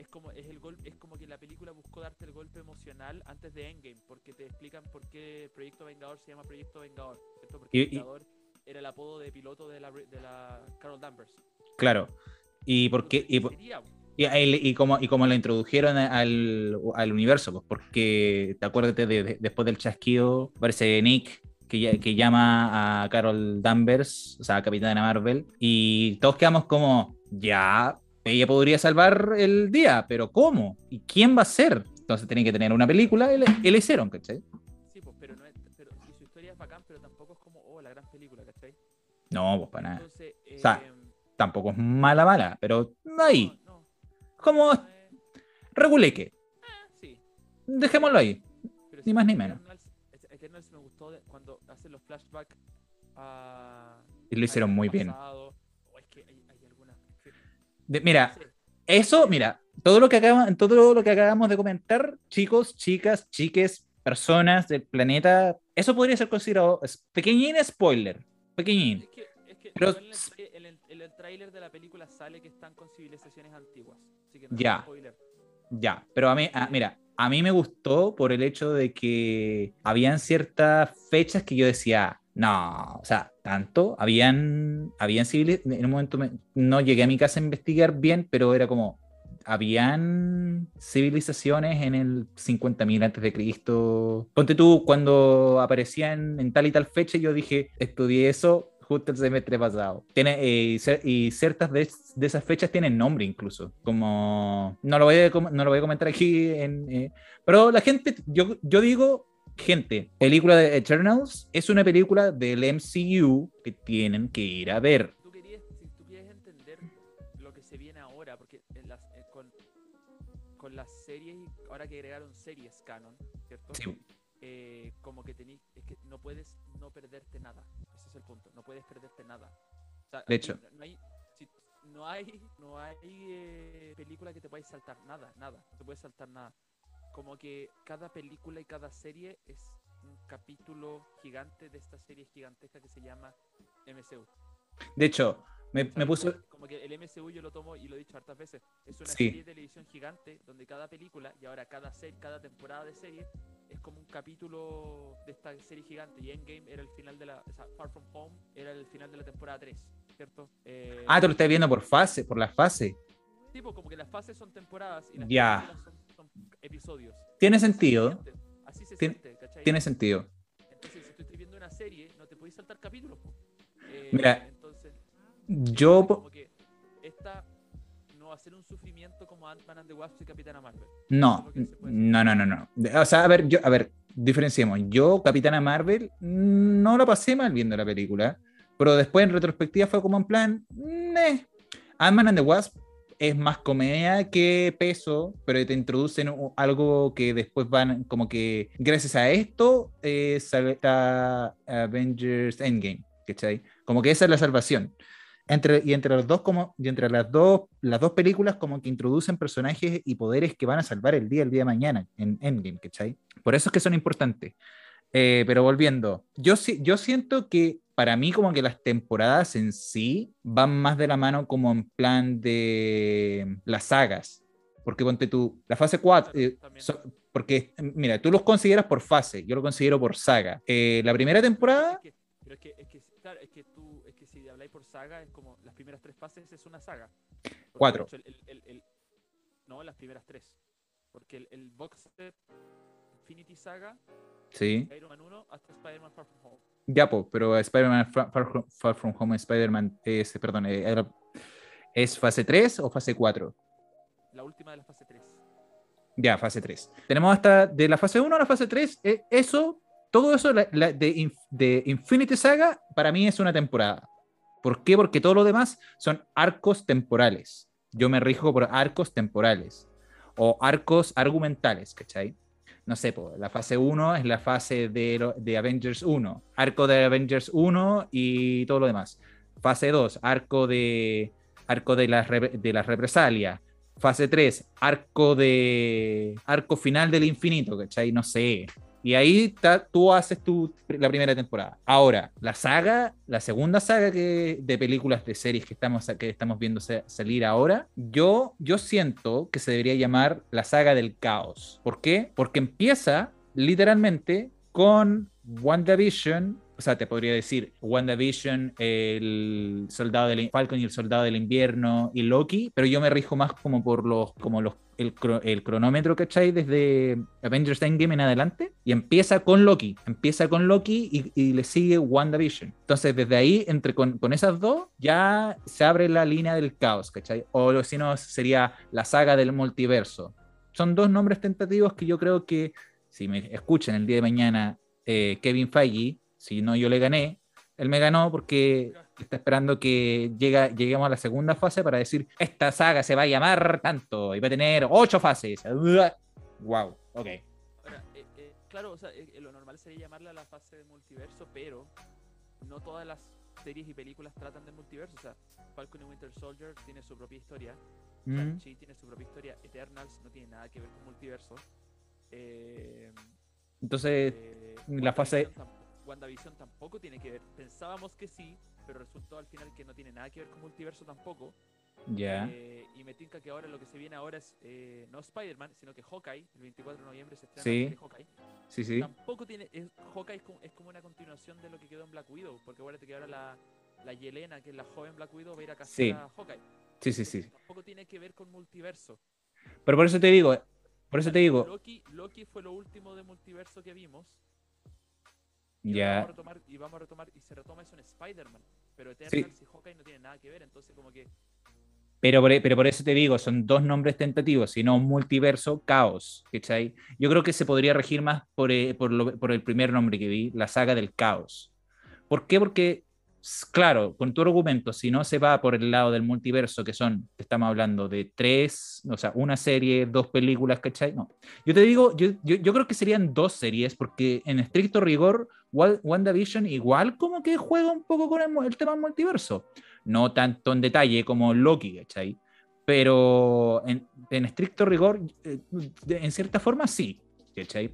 es como es el gol, es como que la película buscó darte el golpe emocional antes de Endgame, porque te explican por qué Proyecto Vengador se llama Proyecto Vengador, Porque y, Vengador era el apodo de piloto de la, de la Carol Danvers. Claro. Y porque y, y, como, y como la introdujeron al, al universo, pues porque te acuerdas de, después del chasquido, parece Nick que, que, llama a Carol Danvers, o sea, Capitana Marvel, y todos quedamos como, ya, ella podría salvar el día, pero ¿cómo? ¿Y quién va a ser? Entonces tiene que tener una película y le, hicieron, ¿cachai? Sí, pues, pero, no es, pero su historia es bacán, pero tampoco es como, oh, la gran película, ¿cachai? No, pues para nada. o sea, em, tampoco es mala, mala, pero ahí. No, no. Como reguleque. Ah, sí. Dejémoslo ahí. ni más ni menos. Eternals me gustó cuando hacen los flashbacks a... Y lo hicieron muy bien mira, eso, mira, todo lo, que acabamos, todo lo que acabamos de comentar, chicos, chicas, chiques, personas del planeta, eso podría ser considerado pequeñín spoiler. Pequeñín. Es que, Pero, en, el, el, tráiler de la película sale que están con civilizaciones antiguas. Así que no ya. Spoiler. Ya, pero a mí, mira, a mí me gustó por el hecho de que habían ciertas fechas que yo decía, No, o sea, tanto. Habían, habían civiles. En un momento me- no llegué a mi casa a investigar bien, pero era como. Habían civilizaciones en el 50.000 antes de Cristo. Ponte tú, cuando aparecían en tal y tal fecha, yo dije, estudié eso justo el semestre pasado. Tiene, eh, y ciertas de, de esas fechas tienen nombre incluso. Como. No lo voy a, no lo voy a comentar aquí, en, eh, pero la gente, yo, yo digo, gente, película de Eternals es una película del MCU que tienen que ir a ver. Tú querías, si tú quieres entender lo que se viene ahora, porque en las, eh, con, con las series, ahora que agregaron series canon, ¿cierto? Sí. Eh, como que tení, es que no puedes no perderte nada. Ese es el punto. No puedes perderte nada. O sea, De hecho. no hay, si- no hay, no hay eh, película que te puedas saltar nada, nada. No te puedes saltar nada. Como que cada película y cada serie es un capítulo gigante de esta serie gigantesca que se llama MCU. De hecho, me, me puso. Como- que el MCU yo lo tomo y lo he dicho hartas veces. Es una Sí. serie de televisión gigante donde cada película y ahora cada serie, cada temporada de serie es como un capítulo de esta serie gigante. Y Endgame era el final de la. O sea, Far From Home era el final de la temporada 3, ¿cierto? Eh, Ah, tú lo estás viendo por fase, por la fase. tipo, como que las fases son temporadas y las Ya. películas son, son episodios. Tiene sentido. Así se Tien- siente, ¿cachai? Tiene sentido. Entonces, si tú estás viendo una serie, no te puedes saltar capítulos. Eh, Mira, entonces, Yo, como que esta va a ser un sufrimiento como Ant-Man and the Wasp y Capitana Marvel. no, no, no, no, no. O sea, a ver, yo, a ver, diferenciemos. Yo, Capitana Marvel, no la pasé mal viendo la película, pero después en retrospectiva fue como en plan, "Neh". Ant-Man and the Wasp es más comedia que peso, pero te introducen algo que después van como que gracias a esto eh, sale- Avengers Endgame, ¿cachai? Como que esa es la salvación. Entre, y entre los dos como y entre las dos las dos películas como que introducen personajes y poderes que van a salvar el día el día de mañana en Endgame, ¿cachai? Por eso es que son importantes. Eh, pero volviendo, yo, yo siento que para mí como que las temporadas en sí van más de la mano como en plan de las sagas. Porque ponte tú, la fase 4, Claro, también. porque mira, tú los consideras por fase, yo lo considero por saga. Eh, la primera temporada, Es que, pero es que, es que, claro, es que tú, es que si habláis por saga, es como las primeras tres fases es una saga. Porque, Cuatro. el- el- el- no, las primeras tres. Porque el, box set Infinity Saga, sí, Iron Man 1 hasta Spider-Man Far From Home. ya, po, pero Spider-Man Far, Far From- Far From Home, Spider-Man, es, perdón, eh, ¿es fase 3 o fase 4? La última de la fase 3. Ya, fase 3. Tenemos hasta de la fase 1 a la fase 3. eh, eso, todo eso la- de, Inf- de Infinity Saga, para mí es una temporada. ¿Por qué? Porque todo lo demás son arcos temporales. Yo me rijo por arcos temporales o arcos argumentales, ¿cachai? No sé, la fase 1 es la fase de, de Avengers 1, arco de Avengers 1 y todo lo demás. Fase 2, arco de, arco de las de. Fase 3, arco de. Arco final del infinito, ¿cachai? No sé. Y ahí ta- tú haces tu, la primera temporada. Ahora, la saga, la segunda saga que, de películas, de series que estamos, que estamos viendo sa- salir ahora, yo, yo siento que se debería llamar la saga del caos. ¿Por qué? Porque empieza literalmente con WandaVision. O sea, te podría decir WandaVision, el soldado del Falcon y el soldado del invierno y Loki, pero yo me rijo más como por los, como los, el, el cronómetro, ¿cachai? Desde Avengers Endgame en adelante y empieza con Loki, empieza con Loki y, y le sigue WandaVision. Entonces, desde ahí, entre con, con esas dos, ya se abre la línea del caos, ¿cachai? O si no, sería la saga del multiverso. Son dos nombres tentativos que yo creo que si me escuchan el día de mañana eh, Kevin Feige, si no yo le gané, él me ganó porque está esperando que llega, lleguemos a la segunda fase para decir, esta saga se va a llamar tanto y va a tener ocho fases. Wow, ok. Ahora, eh, eh, claro, o sea, eh, lo normal sería llamarla la fase de multiverso, pero no todas las series y películas tratan de multiverso. O sea, Falcon y Winter Soldier tiene su propia historia, Mm, Shang-Chi tiene su propia historia, Eternals no tiene nada que ver con multiverso. Eh, Entonces, la fase- WandaVision tampoco tiene que ver. Pensábamos que sí, pero resultó al final que no tiene nada que ver con multiverso tampoco. ya. Eh, y me tinca que ahora lo que se viene ahora es eh, no Spider-Man, sino que Hawkeye. El 24 de noviembre se estrena Sí. Hawkeye. sí, sí. Tampoco tiene. Es, Hawkeye es como, es como una continuación de lo que quedó en Black Widow. Porque acuérdate que ahora la, la Yelena, que es la joven Black Widow, va a ir a casar Sí. a Hawkeye. Sí, sí, sí. Tampoco tiene que ver con multiverso. Pero por eso te digo, por eso te digo, Loki, Loki fue lo último de multiverso que vimos. Y ya. Vamos a retomar, y vamos a retomar, y se retoma eso en Spider-Man. Pero Eternals y Hawkeye no tienen nada que ver, entonces como que Pero por, pero por eso te digo, son dos nombres tentativos, sino un multiverso, caos. ¿cachai? Yo creo que se podría regir más por, eh, por, lo- por el primer nombre que vi, la saga del caos. ¿Por qué? Porque, claro, con tu argumento, si no se va por el lado del multiverso, que son, estamos hablando de tres, o sea, una serie, dos películas, ¿cachai? No. Yo te digo, yo, yo, creo que serían dos series, porque en estricto rigor, Wa- WandaVision igual como que juega un poco con el, el tema multiverso no tanto en detalle como Loki, ¿cachai? Pero en, en estricto rigor, eh, en cierta forma sí, ¿cachai?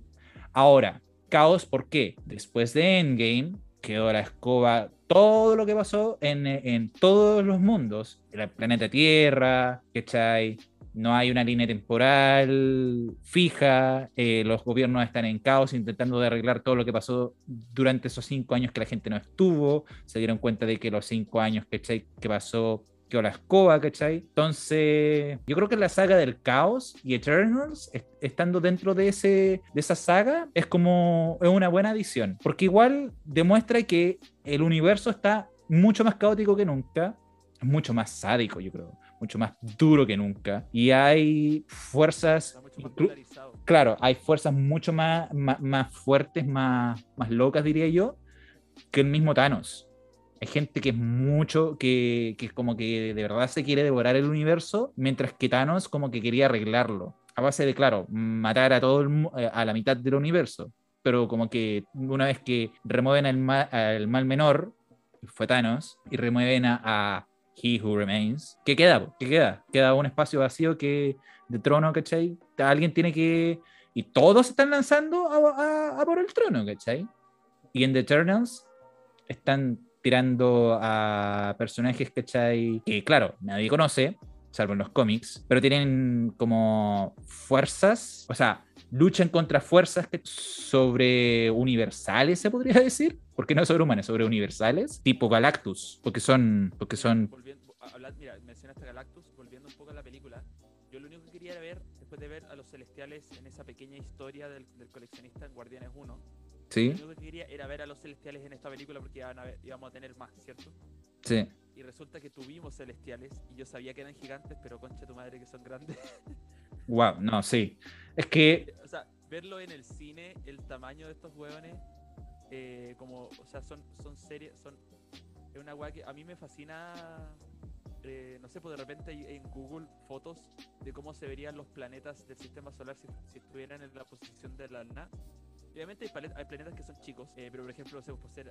Ahora, caos, ¿por qué? Después de Endgame, quedó la escoba todo lo que pasó en, en todos los mundos, el planeta Tierra, ¿cachai? No hay una línea temporal fija, eh, los gobiernos están en caos intentando arreglar todo lo que pasó durante esos cinco años que la gente no estuvo, se dieron cuenta de que los cinco años ¿cachai? que pasó quedó la escoba, ¿cachai? Entonces, yo creo que la saga del caos y Eternals, est- estando dentro de, ese, de esa saga, es como es una buena adición, porque igual demuestra que el universo está mucho más caótico que nunca, mucho más sádico, yo creo, mucho más duro que nunca, y hay fuerzas... claro, hay fuerzas mucho más, más, más fuertes, más, más locas, diría yo, que el mismo Thanos. Hay gente que es mucho, que, que como que de verdad se quiere devorar el universo, mientras que Thanos como que quería arreglarlo. A base de, claro, matar a todo eh, a la mitad del universo. Pero como que una vez que remueven al mal, al mal menor, fue Thanos, y remueven a, He Who Remains, ¿qué queda? ¿Qué queda? Queda un espacio vacío que de trono, ¿cachai? Alguien tiene que... Y todos están lanzando a- a por el trono, ¿cachai? Y en The Eternals están tirando a personajes, ¿cachai? Que claro, nadie conoce, salvo en los cómics, pero tienen como fuerzas, o sea, luchan contra fuerzas sobre universales, se podría decir. ¿Por qué no sobrehumanas? Sobre universales, tipo Galactus, porque son, porque son, Volviendo, hablar- mira, mencionaste Galactus, volviendo un poco a la película. Yo lo único que quería ver, después de ver a los celestiales en esa pequeña historia del, del coleccionista en Guardianes 1, lo sí, único que quería era ver a los celestiales en esta película porque iban a ver- íbamos a tener más, ¿cierto? sí. Y resulta que tuvimos celestiales y yo sabía que eran gigantes, pero concha tu madre que son grandes. Wow, no, sí. Es que, o sea, verlo en el cine, el tamaño de estos hueones, eh, como, o sea, son, son series, son. Es una weá que a mí me fascina. eh, no sé, pues de repente en Google fotos de cómo se verían los planetas del sistema solar si, si estuvieran en la posición de la luna. Obviamente hay, planetas que son chicos, eh, pero por ejemplo,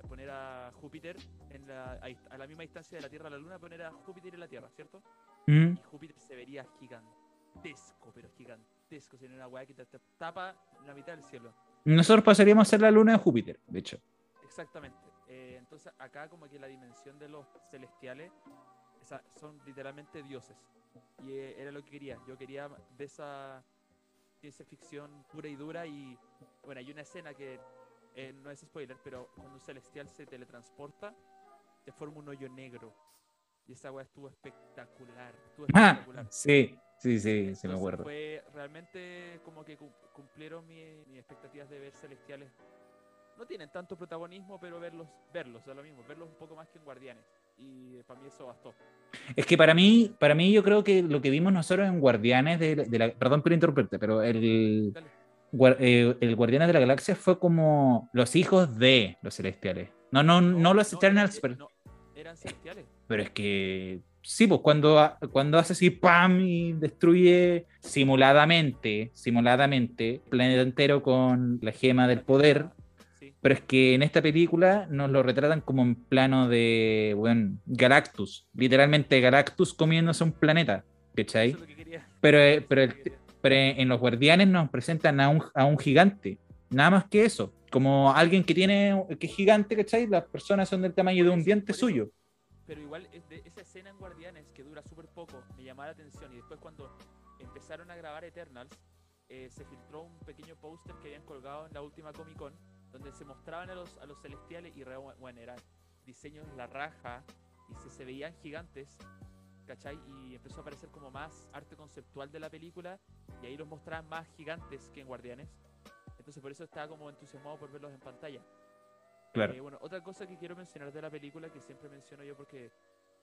poner- a Júpiter en la, a, a la misma distancia de la Tierra a la Luna, poner a Júpiter y la Tierra, ¿cierto? mm, Y Júpiter se vería gigantesco, pero gigantesco. Sería una weá que te, te tapa la mitad del cielo. nosotros pasaríamos a ser la luna de Júpiter, de hecho. Exactamente. Eh, entonces, acá, como que la dimensión de los celestiales esa- son literalmente dioses. Y eh, era lo que quería. Yo quería de esa ciencia ficción pura y dura. Y bueno, hay una escena que eh, no es spoiler, pero cuando un celestial se teletransporta, te forma un hoyo negro. Y esa weá estuvo espectacular. Estuvo Ah, espectacular. sí, sí, sí, sí, me Entonces acuerdo. Fue realmente como que cum- cumplieron mi- mis expectativas de ver celestiales. No tienen tanto protagonismo, pero verlos, verlos, es lo mismo, verlos un poco más que en Guardianes. Y para mí eso bastó. Es que para mí, para mí yo creo que lo que vimos nosotros en Guardianes de, de la... Perdón por interrumpirte, pero el, eh, el Guardianes de la Galaxia fue como los hijos de los celestiales. No, no, no, los Eternals, eran, pero, no, eran celestiales. pero es que... Sí, pues cuando, cuando hace así, ¡pam! y destruye simuladamente, simuladamente, el planeta entero con la gema del poder. Pero es que en esta película nos lo retratan como en plano de, bueno, Galactus. Literalmente Galactus comiéndose un planeta, ¿cachai? Eso es lo que quería. Pero, eh, pero, el- pero en los guardianes nos presentan a un, a un gigante. Nada más que eso. Como alguien que tiene, que es gigante, ¿cachai? Las personas son del tamaño de un diente suyo. Pero igual esa escena en Guardianes que dura súper poco, me llamaba la atención. Y después cuando empezaron a grabar Eternals, eh, se filtró un pequeño póster que habían colgado en la última Comic Con, donde se mostraban a los, a los celestiales y re- bueno, eran diseños de la raja y se, se veían gigantes, ¿cachai? Y empezó a aparecer como más arte conceptual de la película y ahí los mostraban más gigantes que en Guardianes. Entonces por eso estaba como entusiasmado por verlos en pantalla. Claro. Eh, bueno, otra cosa que quiero mencionar de la película, que siempre menciono yo porque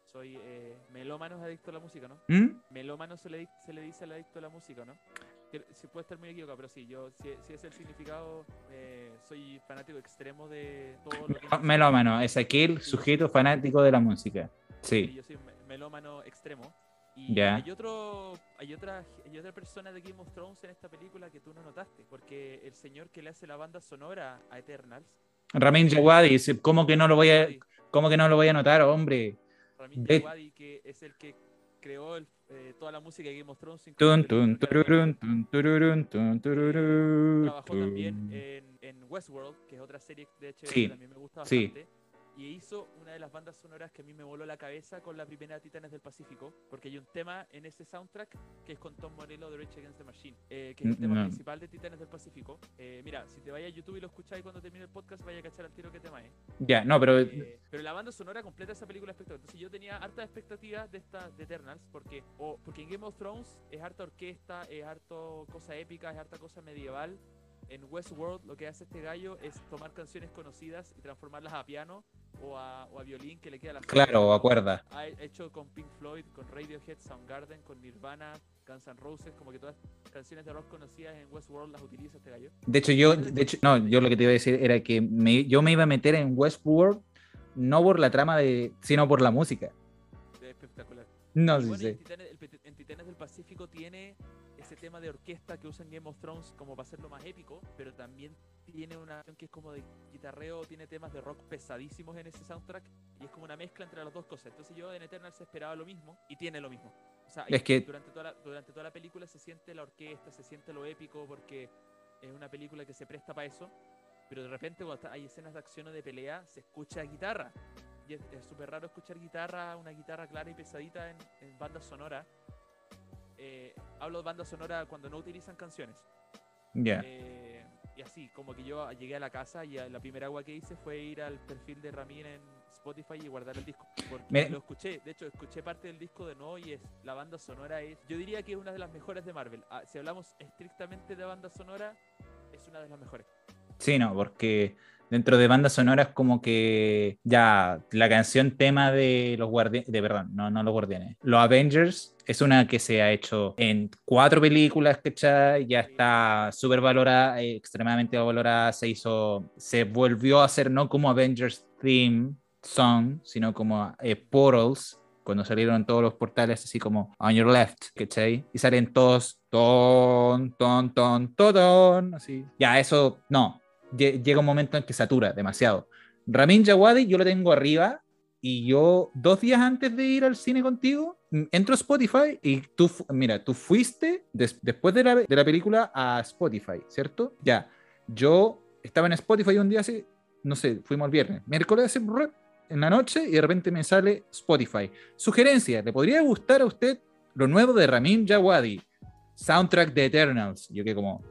soy eh, melómano, adicto a la música, ¿no? ¿Mm? Melómano se le, se le dice al adicto a la música, ¿no? Que, se puede estar muy equivocado, pero sí, yo, si, si es el significado, eh, soy fanático extremo de todo lo que... Ah, Melómano, es aquel sujeto fanático de la música. Sí, Sí. yo soy me- melómano extremo. Y Ya. hay otro, hay otra, hay otra persona de Game of Thrones en esta película que tú no notaste, porque el señor que le hace la banda sonora a Eternals, Ramin Djawadi, ¿cómo que no lo voy a, cómo que no lo voy a notar, hombre? Ramin Djawadi, que es el que creó el- eh, toda la música de Game of Thrones. Tun, tun, tun, Trabajó también en, en Westworld, que es otra serie de HBO Sí, que también me gusta sí. Y hizo una de las bandas sonoras que a mí me voló la cabeza con la primera Titanes del Pacífico, porque hay un tema en ese soundtrack que es con Tom Morello de Rage Against the Machine, eh, que es el Mm, tema no. principal de Titanes del Pacífico. Eh, mira, si te vayas a YouTube y lo escucháis cuando termine el podcast, vaya a cachar al tiro qué tema es. Ya, no, pero Eh, pero la banda sonora completa de esa película es espectacular. Entonces yo tenía harta expectativas de esta de Eternals porque o porque en Game of Thrones es harta orquesta, es harto cosa épica, es harta cosa medieval. En Westworld lo que hace este gallo es tomar canciones conocidas y transformarlas a piano o a, o a violín que le queda la claro, o acuerda. Ha hecho con Pink Floyd, con Radiohead, Soundgarden, con Nirvana, Guns N' Roses, como que todas las canciones de rock conocidas en Westworld las utiliza este gallo. De hecho, yo, de hecho, no, yo lo que te iba a decir era que me- yo me iba a meter en Westworld no por la trama de, sino por la música. Es espectacular. No, sí, bueno, y en sí. Titanes, el Pet- en Titanes del Pacífico tiene ese tema de orquesta que usa en Game of Thrones como para hacerlo más épico, pero también tiene una canción que es como de guitarreo, tiene temas de rock pesadísimos en ese soundtrack y es como una mezcla entre las dos cosas. Entonces yo en Eternals esperaba lo mismo y tiene lo mismo. O sea, Es que- durante, toda la, durante toda la película se siente la orquesta, se siente lo épico porque es una película que se presta para eso, pero de repente cuando hay escenas de acción o de pelea se escucha guitarra. Y es es súper raro escuchar guitarra, una guitarra clara y pesadita en, en banda sonora. Eh, hablo de banda sonora cuando no utilizan canciones. Ya. Eh, y así, como que yo llegué a la casa y la primera agua que hice fue ir al perfil de Ramin en Spotify y guardar el disco. Porque Me- lo escuché, de hecho, escuché parte del disco de nuevo y es la banda sonora es, yo diría que es una de las mejores de Marvel. Ah, si hablamos estrictamente de banda sonora, es una de las mejores. Sí, no, porque dentro de bandas sonoras como que ya la canción tema de los guardianes, de verdad, no, no los guardianes, los Avengers es una que se ha hecho en cuatro películas, ¿cachai? Ya está súper valorada, eh, extremadamente valorada, se hizo, se volvió a hacer no como Avengers Theme Song, sino como eh, Portals, cuando salieron todos los portales así como On Your Left, ¿cachai? Y salen todos ton, ton, ton, ton, así. Ya, eso, no. Lle- Llega un momento en que satura demasiado. Ramin Djawadi yo lo tengo arriba y yo dos días antes de ir al cine contigo mm, entro a Spotify y tú, mira, tú fuiste des- después de la, de la película a Spotify, ¿cierto? Ya, yo estaba en Spotify un día así, no sé, fuimos el viernes, miércoles en la noche y de repente me sale Spotify. Sugerencia, ¿le podría gustar a usted lo nuevo de Ramin Djawadi? Soundtrack de Eternals. Yo que como,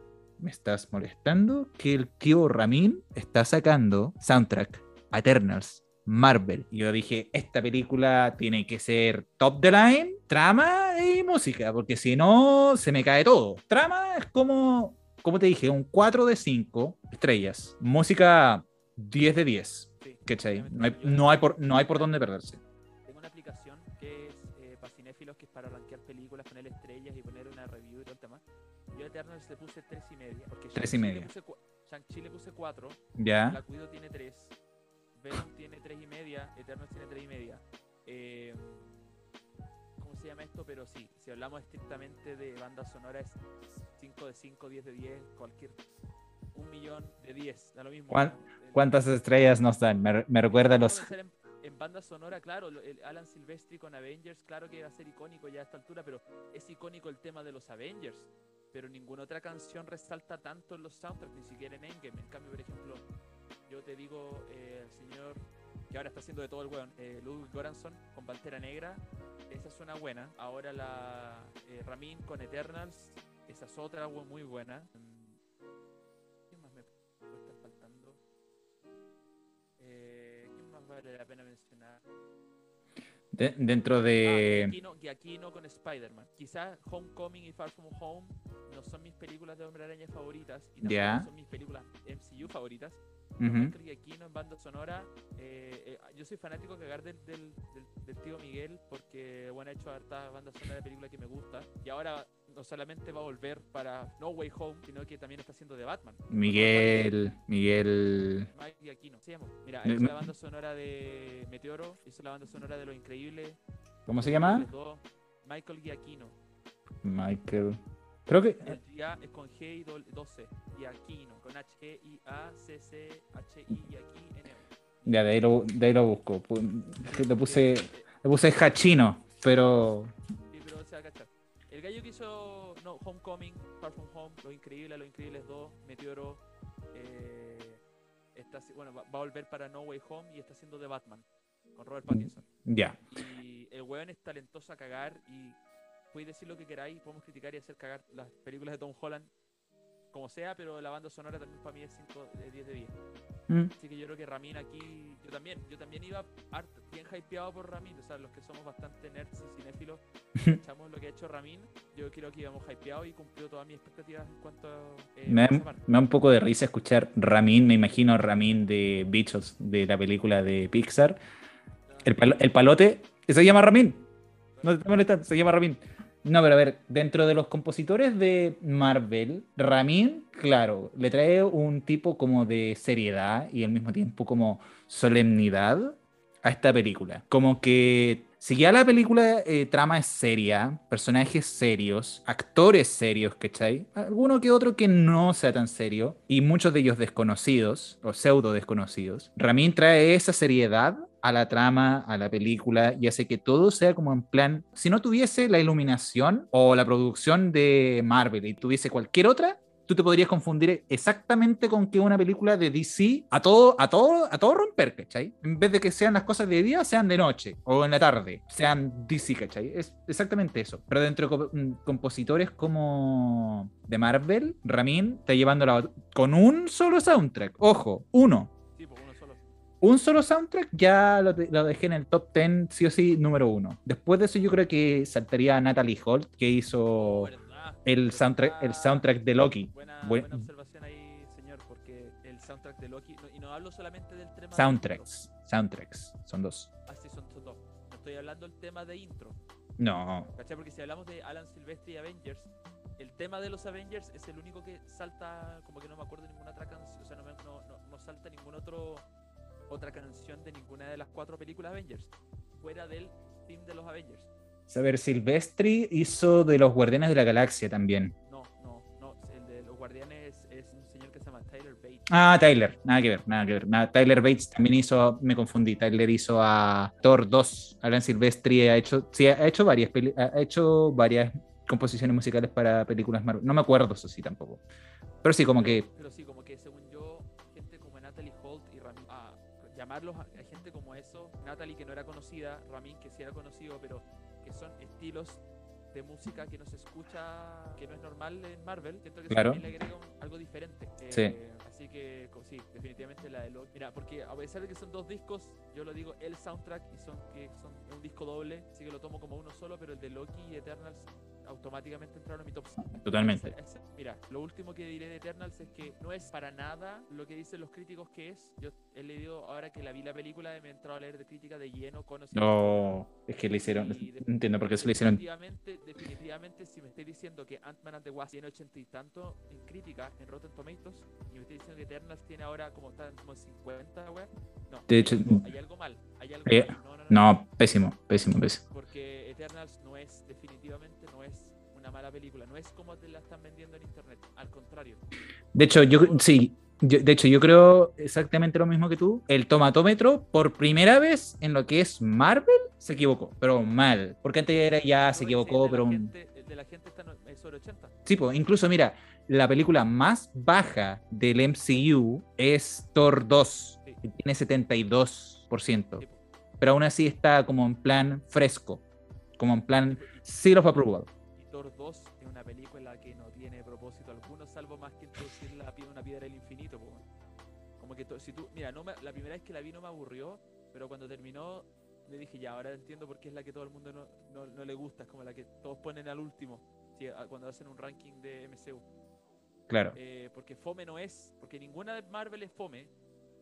¿me estás molestando? Que el tío Ramin está sacando soundtrack Eternals, Marvel. Y yo dije, esta película tiene que ser top the line, trama y música, porque si no, se me cae todo. Trama es como, como te dije, un 4 de 5 estrellas. Música 10 de 10. Sí, ¿Cachai? No hay, no hay, por, no hay por dónde perderse. Tengo una aplicación que es eh, para cinéfilos, que es para rankear películas, poner estrellas y poner una review y todo el tema. Yo a Eternals le puse 3 y media. Porque Tres y media. Le puse, Shang-Chi le puse 4, ¿Ya? La Cuido tiene 3, Venom tiene 3 y media, Eternals tiene 3 y media. Eh, ¿Cómo se llama esto? Pero sí, si hablamos estrictamente de banda sonora es 5 de 5, 10 de 10, cualquier... Un millón de 10, da lo mismo. ¿Cuán- El- ¿Cuántas estrellas nos dan? Me, me recuerda los... En, en banda sonora, claro, el Alan Silvestri con Avengers, claro que va a ser icónico ya a esta altura, pero es icónico el tema de los Avengers. Pero ninguna otra canción resalta tanto en los soundtracks, ni siquiera en Endgame. En cambio, por ejemplo, yo te digo, eh, el señor que ahora está haciendo de todo el weón, eh, Ludwig Göransson con Pantera Negra, esa suena buena. Ahora la eh, Ramin con Eternals, esa es otra muy buena. ¿Qué más me puede estar faltando? Eh, ¿Qué más vale la pena mencionar? De- dentro Ah, de... Giacchino, Giacchino con Spider-Man. Quizás Homecoming y Far From Home no son mis películas de Hombre Araña favoritas y tampoco Ya. son mis películas MCU favoritas. Michael Giacchino en banda sonora. eh, eh, yo soy fanático de cagar del, del, del- del tío Miguel porque bueno, ha hecho harta banda sonora de película que me gusta. Y ahora no solamente va a volver para No Way Home, sino que también está haciendo de Batman. Miguel, Miguel... Mike Giacchino. Se llama. Mira, hizo la banda sonora de Meteoro, hizo la banda sonora de Lo Increíble. ¿Cómo se llama? Michael Giacchino. Michael. Creo que... El Gia es con G y dol- 12. Giacchino. Con H G I A C C H I y aquí N O. Ya, de ahí lo, de ahí lo busco. Le puse, le puse Hachino, pero... Sí, pero se va a cachar. El gallo que hizo no, Homecoming, Far From Home, Lo Increíble, Lo Increíbles 2, Meteoro, eh, está, bueno, va, va a volver para No Way Home y está haciendo de Batman con Robert Pattinson. Ya. Y el weón es talentoso a cagar y podéis decir lo que queráis, podemos criticar y hacer cagar las películas de Tom Holland como sea, pero la banda sonora también para mí es 5 de 10 de 10. Mm. Así que yo creo que Ramin aquí, yo también, yo también iba bien hypeado por Ramin, o sea, los que somos bastante nerds y cinéfilos, echamos lo que ha hecho Ramin, yo creo que íbamos hypeados y cumplió todas mis expectativas en cuanto a eh, Me, da- un poco de risa escuchar Ramin, me imagino Ramin de Bichos, de la película de Pixar. El, palo- el palote, se llama Ramin. No te estoy molestando, se llama Ramin. No, pero a ver, dentro de los compositores de Marvel, Ramin, claro, le trae un tipo como de seriedad y al mismo tiempo como solemnidad a esta película. Como que si ya la película eh, trama es seria, personajes serios, actores serios, ¿cachai? Alguno que otro que no sea tan serio y muchos de ellos desconocidos o pseudo desconocidos. Ramin trae esa seriedad a la trama, a la película y hace que todo sea como en plan, si no tuviese la iluminación o la producción de Marvel y tuviese cualquier otra, tú te podrías confundir exactamente con que una película de DC a todo, a todo, a todo romper, ¿cachai? En vez de que sean las cosas de día, sean de noche o en la tarde, sean DC, ¿cachai? Es exactamente eso. Pero dentro de mm, compositores como de Marvel, Ramin está llevando la bat- con un solo soundtrack. Ojo, uno. Un solo soundtrack ya lo, lo dejé en el top 10, sí o sí, número uno. Después de eso, yo creo que saltaría a Natalie Holt, que hizo el soundtrack, el soundtrack de Loki. Buena, Buen- buena observación ahí, señor, porque el soundtrack de Loki, y no hablo solamente del tema de Soundtracks, soundtracks, son dos. intro. Ah, sí, son dos. No estoy hablando del tema de intro. No, ¿Cachai? Porque si hablamos de Alan Silvestri y Avengers, el tema de los Avengers es el único que salta, como que no me acuerdo de ninguna otra canción, o sea, no, me- no, no- no salta ninguna otro, otra canción de ninguna de las cuatro películas Avengers, fuera del team de los Avengers. Saber Silvestri hizo de los Guardianes de la Galaxia también. No, no, no, el de los Guardianes es un señor que se llama Tyler Bates. Ah, Tyler, nada que ver, nada que ver. Nada, Tyler Bates también hizo, me confundí, Tyler hizo a Thor 2. Alan Silvestri ha hecho, sí, ha hecho varias, ha hecho varias composiciones musicales para películas Marvel. No me acuerdo eso sí tampoco. Pero sí, como que Pero sí, como que según yo, gente como Natalie Holt y Ramin, a llamarlos a, a gente como eso, Natalie que no era conocida, Ramin que sí era conocido, pero que son estilos de música que no se escucha, que no es normal en Marvel, siento que Claro. también le agrega un- algo diferente. Sí. Eh, así que sí, definitivamente la de Loki. Mira, porque a pesar de que son dos discos, yo lo digo el soundtrack y son que son un disco doble, así que lo tomo como uno solo, pero el de Loki y Eternals automáticamente entraron en mi top 5. Totalmente. Mira, lo último que diré de Eternals es que no es para nada lo que dicen los críticos que es. Yo he leído ahora que la vi la película y me he entrado a leer de crítica de lleno con o sin no, es que le hicieron, no entiendo por qué se le hicieron. Definitivamente, definitivamente, si me estáis diciendo que Ant-Man and the Wasp tiene 80 y tanto en crítica en Rotten Tomatoes y me estáis diciendo que Eternals tiene ahora como están como en 50, weón. No, De hecho, hay algo- hay algo mal. Hay algo eh, mal. No, no, no, No, pésimo, pésimo, pésimo. porque Eternals no es, definitivamente no es una mala película. No es como te la están vendiendo en internet. Al contrario. De hecho, yo sí, yo- de hecho, yo creo exactamente lo mismo que tú. El tomatómetro, por primera vez en lo que es Marvel, se equivocó, pero mal. Porque antes era ya se equivocó, pero un- de la gente está sobre 80. Sí, pues, incluso mira, la película más baja del MCU es Thor 2, Sí. que tiene 72%. Sí, po. Pero aún así está como en plan fresco, como en plan zero of approval. Thor 2 es una película que no propósito alguno, salvo más que introducir la, una piedra del infinito. Como que si tú, mira, no la primera vez que la vi no me aburrió, pero cuando terminó le dije, ya, ahora entiendo por qué es la que todo el mundo no, no, le gusta, es como la que todos ponen al último, cuando hacen un ranking de MCU. Claro. Eh, porque Fome no es, porque ninguna de Marvel es Fome,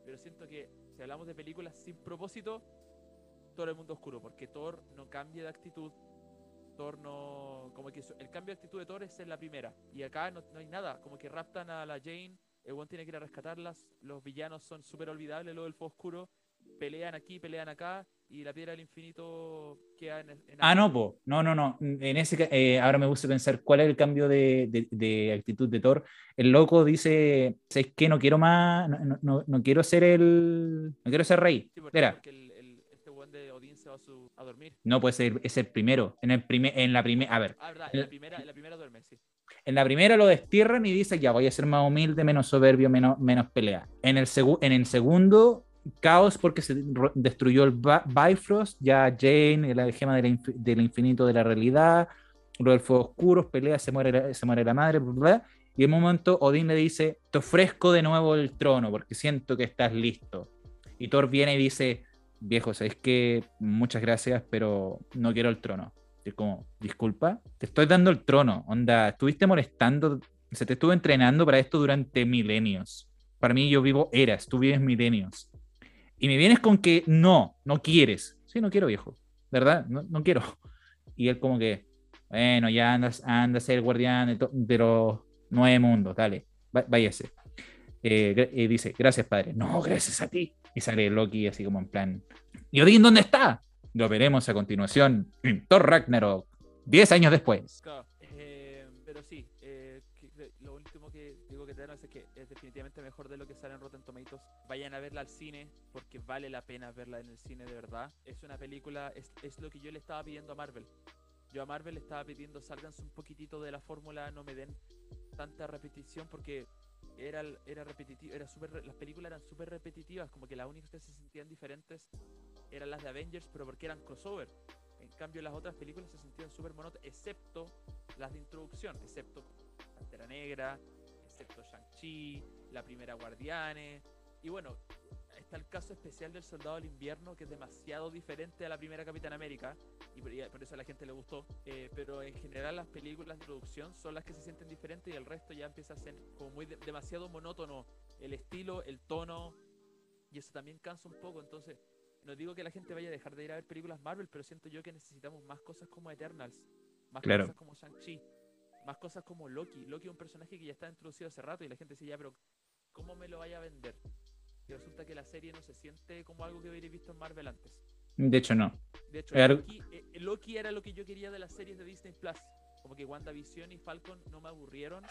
pero siento que si hablamos de películas sin propósito, todo el mundo oscuro, porque Thor no cambia de actitud, Thor no. Como que el cambio de actitud de Thor es en la primera, y acá no, hay nada, como que raptan a la Jane, el one tiene que ir a rescatarlas, los villanos son súper olvidables, lo del oscuro, pelean aquí, pelean acá, y la piedra del infinito queda en, Ah, no, po. no, no, no. En ese, eh, ahora me gusta pensar cuál es el cambio de, de, actitud de Thor. El loco dice, es que no quiero más, no, no, no, quiero ser el, no quiero ser rey. Sí, porque el, el, este buen de Odín se va a, su, a dormir. No, puede ser, es el primero. En, el primer, en la primera, a ver. Ah, verdad, en, la primera, en la primera duerme, sí. En la primera lo destierran y dice, ya voy a ser más humilde, menos soberbio, menos, menos pelea. En el, en el segundo caos porque se destruyó el Bifrost, ya Jane, la gema del, infinito de la realidad, lo del fuego oscuro, pelea, se muere la, se muere la madre, bla, y en un momento Odín le dice, te ofrezco de nuevo el trono porque siento que estás listo. Y Thor viene y dice, viejo, sabes que muchas gracias, pero no quiero el trono. Y como, disculpa, te estoy dando el trono, onda, estuviste molestando, se te estuvo entrenando para esto durante milenios. Para mí yo vivo eras, tú vives milenios y me vienes con que no, no quieres. Sí, no quiero, viejo. ¿Verdad? No, no quiero. Y él como que, bueno, ya andas, anda a ser el guardián de, los nueve mundos, dale, váyase. Eh, dice, gracias, padre. No, gracias a ti. Y sale Loki así como en plan, ¿y Odín dónde está? Lo veremos a continuación en Thor Ragnarok, diez años después. Eh, pero sí, eh, lo último que digo que tenemos es que es definitivamente mejor de lo que sale en Rotten Tomatoes. Vayan a verla al cine porque vale la pena verla en el cine de verdad. Es una película, es, es lo que yo le estaba pidiendo a Marvel. Yo a Marvel le estaba pidiendo, sálganse un poquitito de la fórmula, no me den tanta repetición porque era, era repetitivo, era super, las películas eran súper repetitivas, como que las únicas que se sentían diferentes eran las de Avengers, pero porque eran crossover. En cambio, las otras películas se sentían súper monótonas, excepto las de introducción, excepto Pantera Negra, excepto Shang-Chi, la primera Guardianes, y bueno, está el caso especial del Soldado del Invierno, que es demasiado diferente a la primera Capitán América, y por, eso a la gente le gustó. Eh, pero en general las películas de introducción son las que se sienten diferentes y el resto ya empieza a ser como muy demasiado monótono. El estilo, el tono, y eso también cansa un poco. Entonces, no digo que la gente vaya a dejar de ir a ver películas Marvel, pero siento yo que necesitamos más cosas como Eternals, más cosas como Shang-Chi, más cosas como Loki. Loki es un personaje que ya está introducido hace rato y la gente dice, ya, pero ¿cómo me lo vaya a vender? Y resulta que la serie no se siente como algo que hubiera visto en Marvel antes. De hecho, no. De hecho, Loki, eh, Loki, era lo que yo quería de las series de Disney Plus. Como que WandaVision y Falcon no me aburrieron,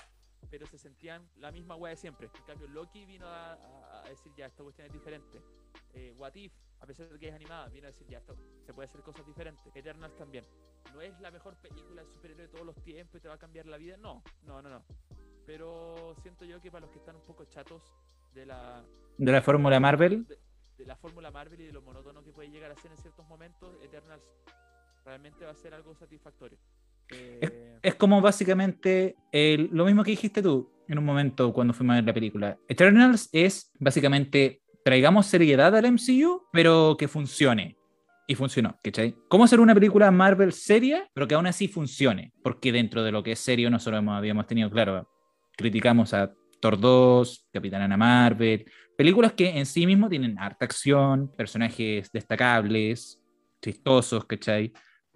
pero se sentían la misma weá de siempre. En cambio, Loki vino a, decir, ya, esta cuestión es diferente. Eh, What If, a pesar de que es animada, vino a decir, ya, esto se puede hacer cosas diferentes. Eternals también. No es la mejor película de superhéroe de todos los tiempos y te va a cambiar la vida. No, no, no, no. Pero siento yo que para los que están un poco chatos de la... De la fórmula Marvel. De, la fórmula Marvel y de lo monótono que puede llegar a ser en ciertos momentos, Eternals realmente va a ser algo satisfactorio. es, eh, como básicamente lo mismo que dijiste tú en un momento cuando fuimos a ver la película. Eternals es básicamente traigamos seriedad al MCU, pero que funcione. Y funcionó, ¿cachai? ¿Cómo hacer una película Marvel seria, pero que aún así funcione? Porque dentro de lo que es serio nosotros habíamos tenido, claro, criticamos a Thor 2, Capitán Ana Marvel, películas que en sí mismo tienen harta acción, personajes destacables, chistosos, ¿cachai?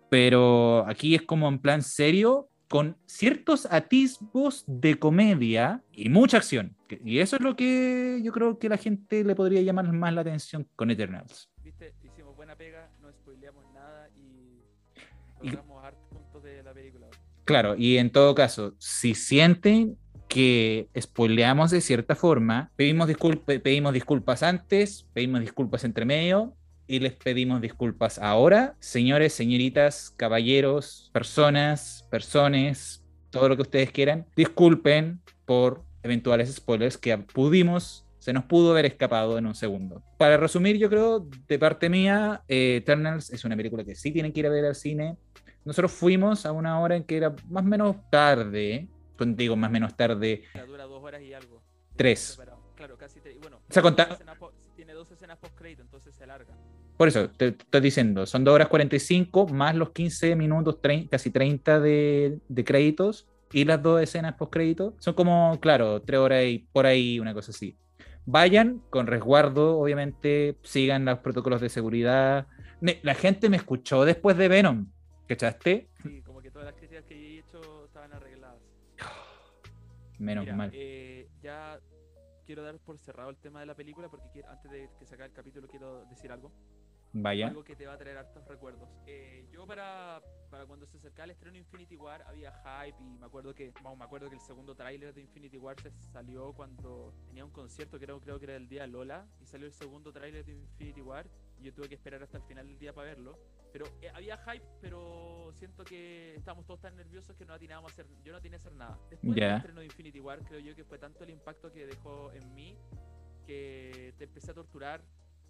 Pero aquí es como en plan serio, con ciertos atisbos de comedia y mucha acción. Y eso es lo que yo creo que la gente le podría llamar más la atención con Eternals. Viste, hicimos buena pega, no spoileamos nada y logramos hartos puntos de la película. Claro, y en todo caso, si sienten que spoileamos de cierta forma. Pedimos, pedimos disculpas antes, pedimos disculpas entre medio y les pedimos disculpas ahora. Señores, señoritas, caballeros, personas, personas, todo lo que ustedes quieran, disculpen por eventuales spoilers que pudimos, se nos pudo haber escapado en un segundo. Para resumir, yo creo, de parte mía, eh, Eternals es una película que sí tienen que ir a ver al cine. Nosotros fuimos a una hora en que era más o menos tarde, contigo más o menos tarde. Dura dos horas y algo. Tres. Claro, casi tres. Bueno, O sea, conta- tiene dos escenas post-crédito, entonces se alarga. Por eso, te te estoy diciendo, son 2 horas 45 más los 15 minutos, trein- casi 30 de, de créditos y las dos escenas post créditos. Son como, claro, 3 horas y por ahí, una cosa así. Vayan con resguardo, obviamente, sigan los protocolos de seguridad. Ne- La gente me escuchó después de Venom, ¿cachaste? Sí, como que todas las críticas que he hecho estaban arregladas. Menos Mira, mal. eh, ya quiero dar por cerrado el tema de la película porque quiero- antes de que se acabe el capítulo quiero decir algo. Vaya. Algo que te va a traer hartos recuerdos. Eh, yo para, para cuando se acercaba el estreno de Infinity War había hype y me acuerdo que bueno, me acuerdo que el segundo tráiler de Infinity War se salió cuando tenía un concierto que creo, creo que era el día Lola y salió el segundo tráiler de Infinity War yo tuve que esperar hasta el final del día para verlo. Pero eh, había hype, pero siento que estábamos todos tan nerviosos que no atinábamos a hacer, yo no atiné a hacer nada. Después Ya. del estreno de Infinity War creo yo que fue tanto el impacto que dejó en mí que te empecé a torturar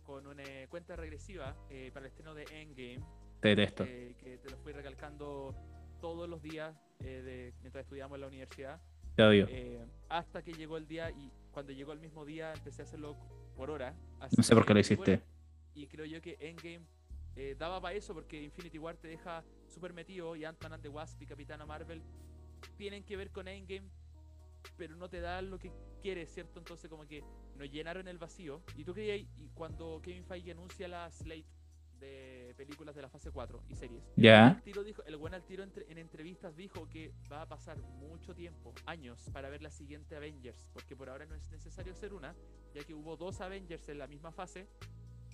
con una eh, cuenta regresiva eh, para el estreno de Endgame, Te detesto. eh, que te lo fui recalcando todos los días eh, de, mientras estudiamos en la universidad, Te odio. eh, hasta que llegó el día y cuando llegó el mismo día empecé a hacerlo por hora. así No sé por qué lo hiciste. bueno, y creo yo que Endgame eh, daba para eso porque Infinity War te deja súper metido y Ant-Man and the Wasp y Capitana Marvel tienen que ver con Endgame, pero no te da lo que quieres, ¿cierto? Entonces como que nos llenaron el vacío. Y tú creías, y cuando Kevin Feige anuncia la slate de películas de la fase 4 y series, el Ya. buen al tiro dijo, el buen al tiro entre- en entrevistas dijo que va a pasar mucho tiempo, años, para ver la siguiente Avengers, porque por ahora no es necesario hacer una, ya que hubo dos Avengers en la misma fase.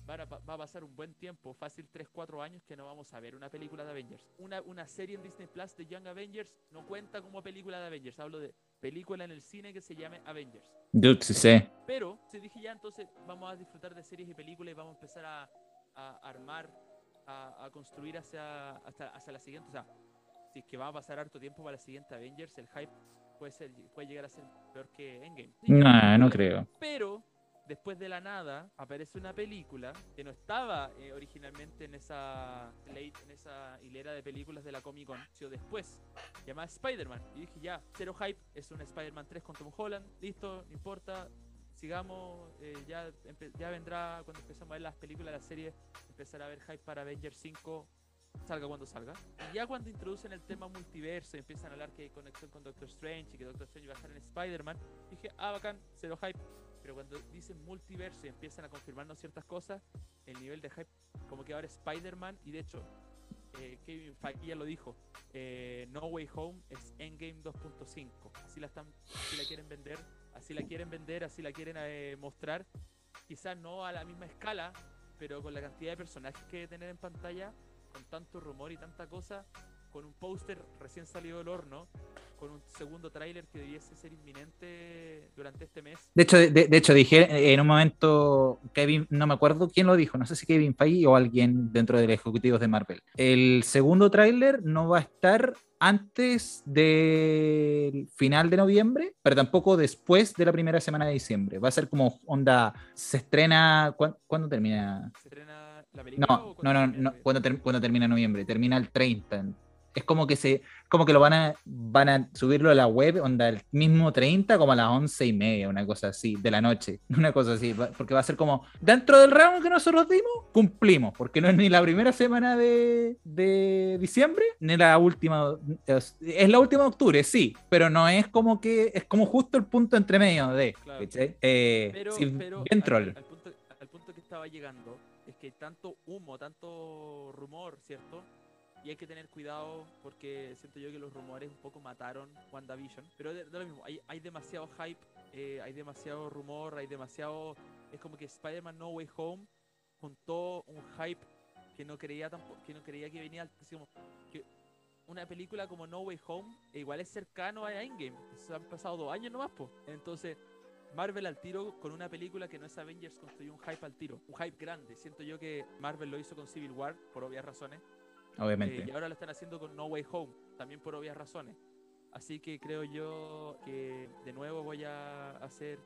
Van a va a pasar un buen tiempo, fácil 3-4 años, que no vamos a ver una película de Avengers. Una, una serie en Disney Plus de Young Avengers no cuenta como película de Avengers. Hablo de película en el cine que se llame Avengers. Dude, sí sé. Pero, si dije ya, entonces vamos a disfrutar de series y películas y vamos a empezar a, a armar, a, a construir hacia, hasta, hacia la siguiente. O sea, si es que va a pasar harto tiempo para la siguiente Avengers, el hype puede, ser, puede llegar a ser peor que Endgame. Sí, No, no creo. Pero, después de la nada, aparece una película que no estaba eh, originalmente en esa en esa hilera de películas de la Comic Con, sino después, llamada Spider-Man. Y dije, ya, cero hype, es un Spider-Man 3 con Tom Holland, listo, no importa, sigamos, eh, ya vendrá cuando empezamos a ver las películas, las series, empezar a ver hype para Avengers 5, salga cuando salga. Y ya cuando introducen el tema multiverso y empiezan a hablar que hay conexión con Doctor Strange y que Doctor Strange va a estar en Spider-Man, dije, ah, bacán, cero hype. Pero cuando dicen multiverso y empiezan a confirmarnos ciertas cosas, el nivel de hype, como que ahora Spider-Man, y de hecho, eh, Kevin Feige ya lo dijo, eh, No Way Home es Endgame 2.5. Así la, están, así la quieren vender, así la quieren vender, así la quieren eh, mostrar. Quizás no a la misma escala, pero con la cantidad de personajes que tener en pantalla, con tanto rumor y tanta cosa, con un póster recién salido del horno, con un segundo tráiler que debiese ser inminente durante este mes. De hecho, de, de hecho, dije en un momento, Kevin, no me acuerdo quién lo dijo, no sé si Kevin Feige o alguien dentro de los ejecutivos de Marvel. El segundo tráiler no va a estar antes del final de noviembre, pero tampoco después de la primera semana de diciembre. Va a ser como onda, se estrena, ¿cuán- ¿cuándo termina? ¿Se estrena la película? No, o no, no, no, cuando, ter- cuando termina noviembre, termina el 30. Es como que se, como que lo van a, van a subirlo a la web, onda el mismo 30 como a las 11 y media, una cosa así, de la noche, una cosa así, porque va a ser como, dentro del round que nosotros dimos, cumplimos, porque no es ni la primera semana de, de diciembre, ni la última, es, es la última de octubre, sí, pero no es como que, es como justo el punto entre medio de, Claro. Eh, Pero, sí, pero bien troll. Al, punto, al punto que estaba llegando es que tanto humo, tanto rumor, ¿cierto? Y hay que tener cuidado porque siento yo que los rumores un poco mataron WandaVision. Pero de, de lo mismo, hay, hay demasiado hype, eh, hay demasiado rumor, hay demasiado... Es como que Spider-Man No Way Home juntó un hype que no creía tampoco, que no creía que venía que una película como No Way Home e igual es cercano a Endgame. Se han pasado dos años nomás, po. Entonces, Marvel al tiro con una película que no es Avengers construyó un hype al tiro, un hype grande. Siento yo que Marvel lo hizo con Civil War por obvias razones Obviamente. eh, y ahora lo están haciendo con No Way Home también por obvias razones. Así que creo yo que de nuevo voy a hacer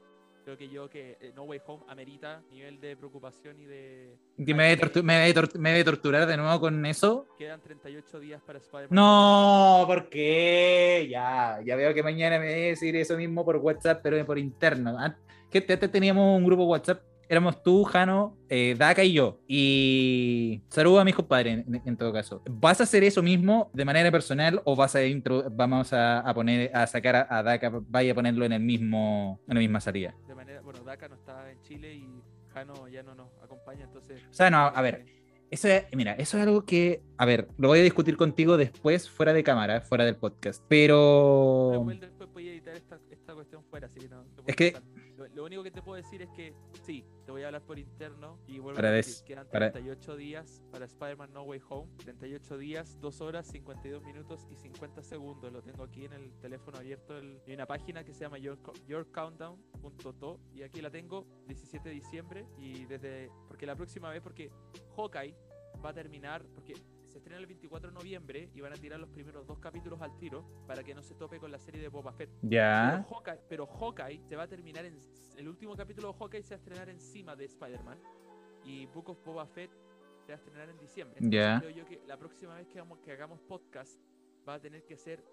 creo que yo que eh, No Way Home amerita nivel de preocupación y de... ¿Que me, voy a me voy a me voy a torturar de nuevo con eso? Quedan 38 días para Spider-Man. No, ¿por qué? Ya, ya veo que mañana me voy a decir eso mismo por WhatsApp, pero por interno. An- Que te- te- teníamos un grupo WhatsApp, éramos tú, Jano, eh, Daka y yo. Y saludo a mis compadres en, en todo caso. ¿Vas a hacer eso mismo de manera personal o vas a intro- vamos a, a poner a sacar a, a Daka, vaya a ponerlo en el mismo en la misma salida? De manera, bueno, Daka no está en Chile y Jano ya no nos acompaña, entonces... O sea, no, a ver, Eso es, mira, eso es algo que, a ver, lo voy a discutir contigo después, fuera de cámara, fuera del podcast. Pero después voy a editar esta, esta cuestión fuera, así que no. no puedo Es que-. Lo, lo único que te puedo decir es que sí, te voy a hablar por interno y vuelvo Para a des- repetir, quedan para- 38 días para Spider-Man No Way Home, 38 días, 2 horas, 52 minutos y 50 segundos. Lo tengo aquí en el teléfono abierto. el- Hay una página que se llama Your, Co- yourcountdown.to y aquí la tengo 17 de diciembre y desde porque la próxima vez porque Hawkeye va a terminar porque se estrena el 24 de noviembre y van a tirar los primeros dos capítulos al tiro para que no se tope con la serie de Boba Fett. ya, Pero Hawkeye, pero Hawkeye se va a terminar en. El último capítulo de Hawkeye se va a estrenar encima de Spider-Man. Y Book of Boba Fett se va a estrenar en diciembre. Entonces Ya. creo yo que la próxima vez que hagamos podcast va a tener que ser.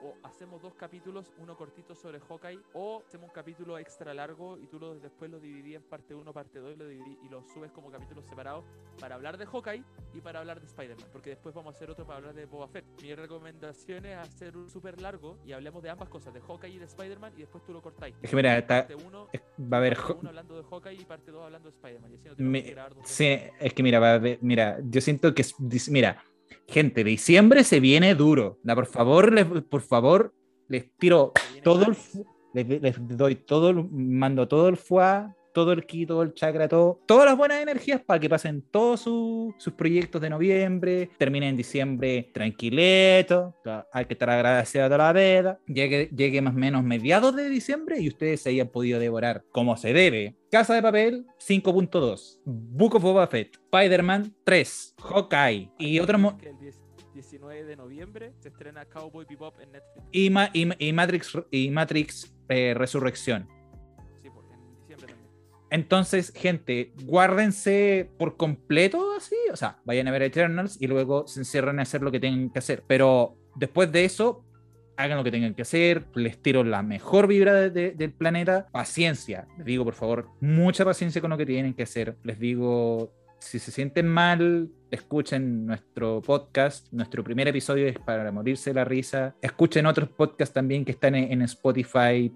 O hacemos dos capítulos, uno cortito sobre Hawkeye, o hacemos un capítulo extra largo y tú lo, después lo dividí en parte 1, parte 2 y lo, dividí- y lo subes como capítulos separados para hablar de Hawkeye y para hablar de Spider-Man. Porque después vamos a hacer otro para hablar de Boba Fett. Mi recomendación es hacer un súper largo y hablemos de ambas cosas, de Hawkeye y de Spider-Man, y después tú lo cortáis. Es que mira, está- Parte uno, va a haber... parte uno hablando de Hawkeye y parte 2 hablando de Spider-Man. No sí, es que mira, va a haber- mira, yo siento que, mira, gente, diciembre se viene duro. Por favor, les, por favor, les tiro todo el, les, les doy todo, el- mando todo el fuá, todo el ki, todo el chakra, todo, todas las buenas energías para que pasen todos su- sus proyectos de noviembre, terminen en diciembre tranquileto, hay que estar agradecido a toda la vida, llegue, llegue más o menos mediados de diciembre y ustedes se hayan podido devorar como se debe. Casa de Papel 5.2, Book of Boba Fett, Spider-Man 3, Hawkeye y otro mo- Que el 10 19 de noviembre se estrena Cowboy Bebop en Netflix. y, Ma- y, y Matrix, y Matrix eh, Resurrección. Entonces, gente, guárdense por completo así, o sea, vayan a ver Eternals y luego se encierran a hacer lo que tengan que hacer. Pero después de eso, hagan lo que tengan que hacer, les tiro la mejor vibra de- de- del planeta, paciencia, les digo por favor, mucha paciencia con lo que tienen que hacer, les digo, si se sienten mal, escuchen nuestro podcast, nuestro primer episodio es para morirse de la risa, escuchen otros podcasts también que están en Spotify,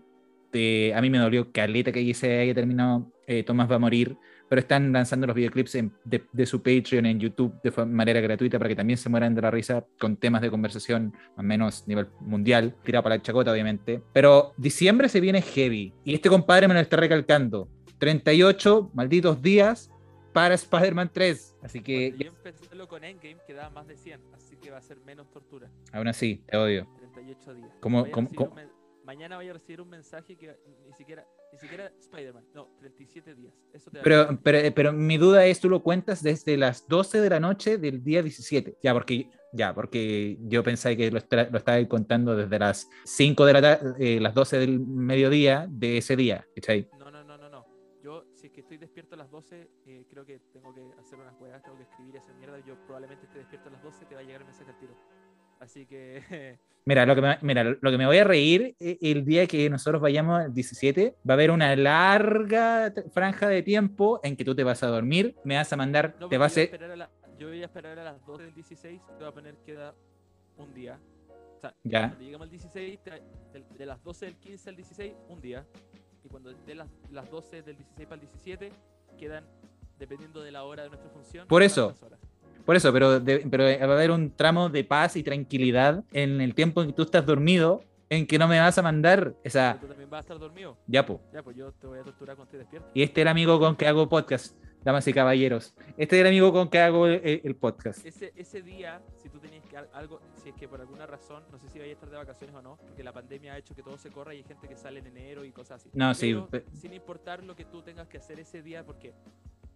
de- a mí me dolió caleta que se haya terminado eh, Tomás va a morir, pero están lanzando los videoclips en- de, de su Patreon en YouTube de manera gratuita para que también se mueran de la risa con temas de conversación, al menos a nivel mundial, tirado para la chacota, obviamente. Pero diciembre se viene heavy, y este compadre me lo está recalcando. 38 malditos días para Spider-Man 3. Así que, Cuando yo empecé con Endgame quedaba más de 100, así que va a ser menos tortura. aún así, te odio. 38 días. ¿Cómo- Vaya a Mañana vaya a recibir un mensaje que ni siquiera, ni siquiera Spider-Man. No, 37 días. Eso te Pero, pero, pero mi duda es, tú lo cuentas desde las 12 de la noche del día 17. Ya, porque, ya, porque yo pensé que lo, lo estaba contando desde las 5 de la tarde, las 12 del mediodía de ese día. ¿cachai? No, no, no, no, no. Yo, si es que estoy despierto a las 12, eh, creo que tengo que hacer unas huevas, tengo que escribir esa mierda. Yo probablemente esté despierto a las 12, te va a llegar el mensaje al tiro. Así que, Mira, lo que me, mira, lo que me voy a reír eh, el día que nosotros vayamos al 17, va a haber una larga franja de tiempo en que tú te vas a dormir, me vas a mandar, no, te vas a... a esperar a la- yo voy a esperar a las 12 del 16, te voy a poner queda un día. O sea, Ya. cuando lleguemos al 16, te- de, de las 12 del 15 al 16, un día. Y cuando de las, las 12 del 16 para el 17, quedan, dependiendo de la hora de nuestra función, Por eso. horas. Por eso, pero, de- pero va a haber un tramo de paz y tranquilidad en el tiempo en que tú estás dormido, en que no me vas a mandar esa... ¿Tú también vas a estar dormido? Ya, po. Ya, pues yo te voy a torturar cuando esté despierto. Y este es el amigo con que hago podcast, damas y caballeros. Este es el amigo con que hago el, el podcast. Ese, ese día, si tú tenías que al- algo, si es que por alguna razón, no sé si vaya a estar de vacaciones o no, porque la pandemia ha hecho que todo se corra y hay gente que sale en enero y cosas así. No, sí, Pero, pe- sin importar lo que tú tengas que hacer ese día, porque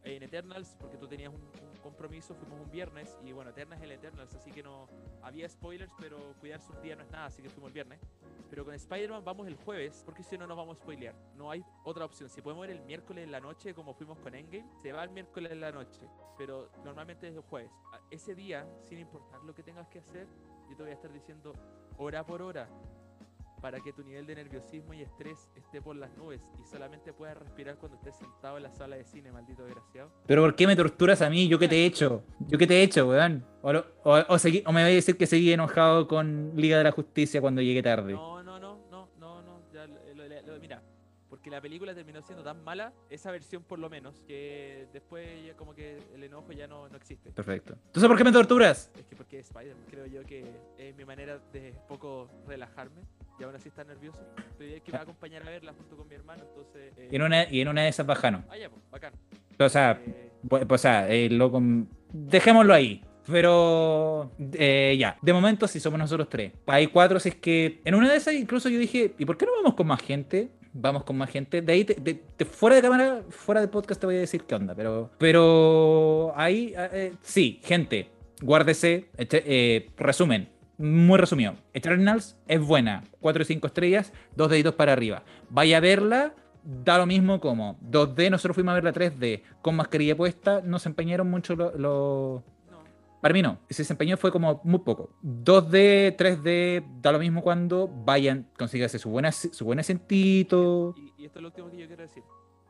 en Eternals, porque tú tenías un, un compromiso, fuimos un viernes y bueno, Eternals es el Eternals, así que no había spoilers, pero cuidarse un día no es nada, así que fuimos el viernes. Pero con Spider-Man vamos el jueves, porque si no nos vamos a spoilear. No hay otra opción. Si podemos ver el miércoles en la noche, como fuimos con Endgame, se va el miércoles en la noche. Pero normalmente es el jueves. Ese día, sin importar lo que tengas que hacer, yo te voy a estar diciendo hora por hora para que tu nivel de nerviosismo y estrés esté por las nubes y solamente puedas respirar cuando estés sentado en la sala de cine, maldito desgraciado. Pero ¿por qué me torturas a mí? ¿Yo qué te he hecho? ¿Yo qué te he hecho, weón? O, lo- o- o segui- o me voy a decir que seguí enojado con Liga de la Justicia cuando llegué tarde. No, no, no, no, no, no. Ya lo- lo- mira, porque la película terminó siendo tan mala, esa versión por lo menos, que después ya como que el enojo ya no, no existe. Perfecto. Entonces, ¿por qué me torturas? Es que porque Spider-Man, creo yo que es mi manera de poco relajarme y aún así estar nervioso. Es que me va a acompañar a verla junto con mi hermano, entonces... eh, Y en una, y en una de esas bajano. Ah, ya, pues, bacán. O sea, Eh, bu- o sea, eh, loco, dejémoslo ahí. Pero eh, ya, de momento sí somos nosotros tres. Hay cuatro, si es que en una de esas incluso yo dije, ¿y por qué no vamos con más gente? Vamos con más gente. De ahí, te- fuera de cámara, fuera de podcast te voy a decir qué onda. Pero, pero ahí, eh, sí, gente, guárdese. Eh, resumen, muy resumido. Eternals es buena, 4 y 5 estrellas, dos deditos para arriba. Vaya a verla, da lo mismo como 2D, nosotros fuimos a ver la 3D con mascarilla puesta, no se empeñaron mucho los... no, Para mí no, ese desempeño fue como muy poco. 2D, 3D, da lo mismo cuando vayan, consígase su buena, su buen asientito. Y, y esto es lo último que yo quiero decir.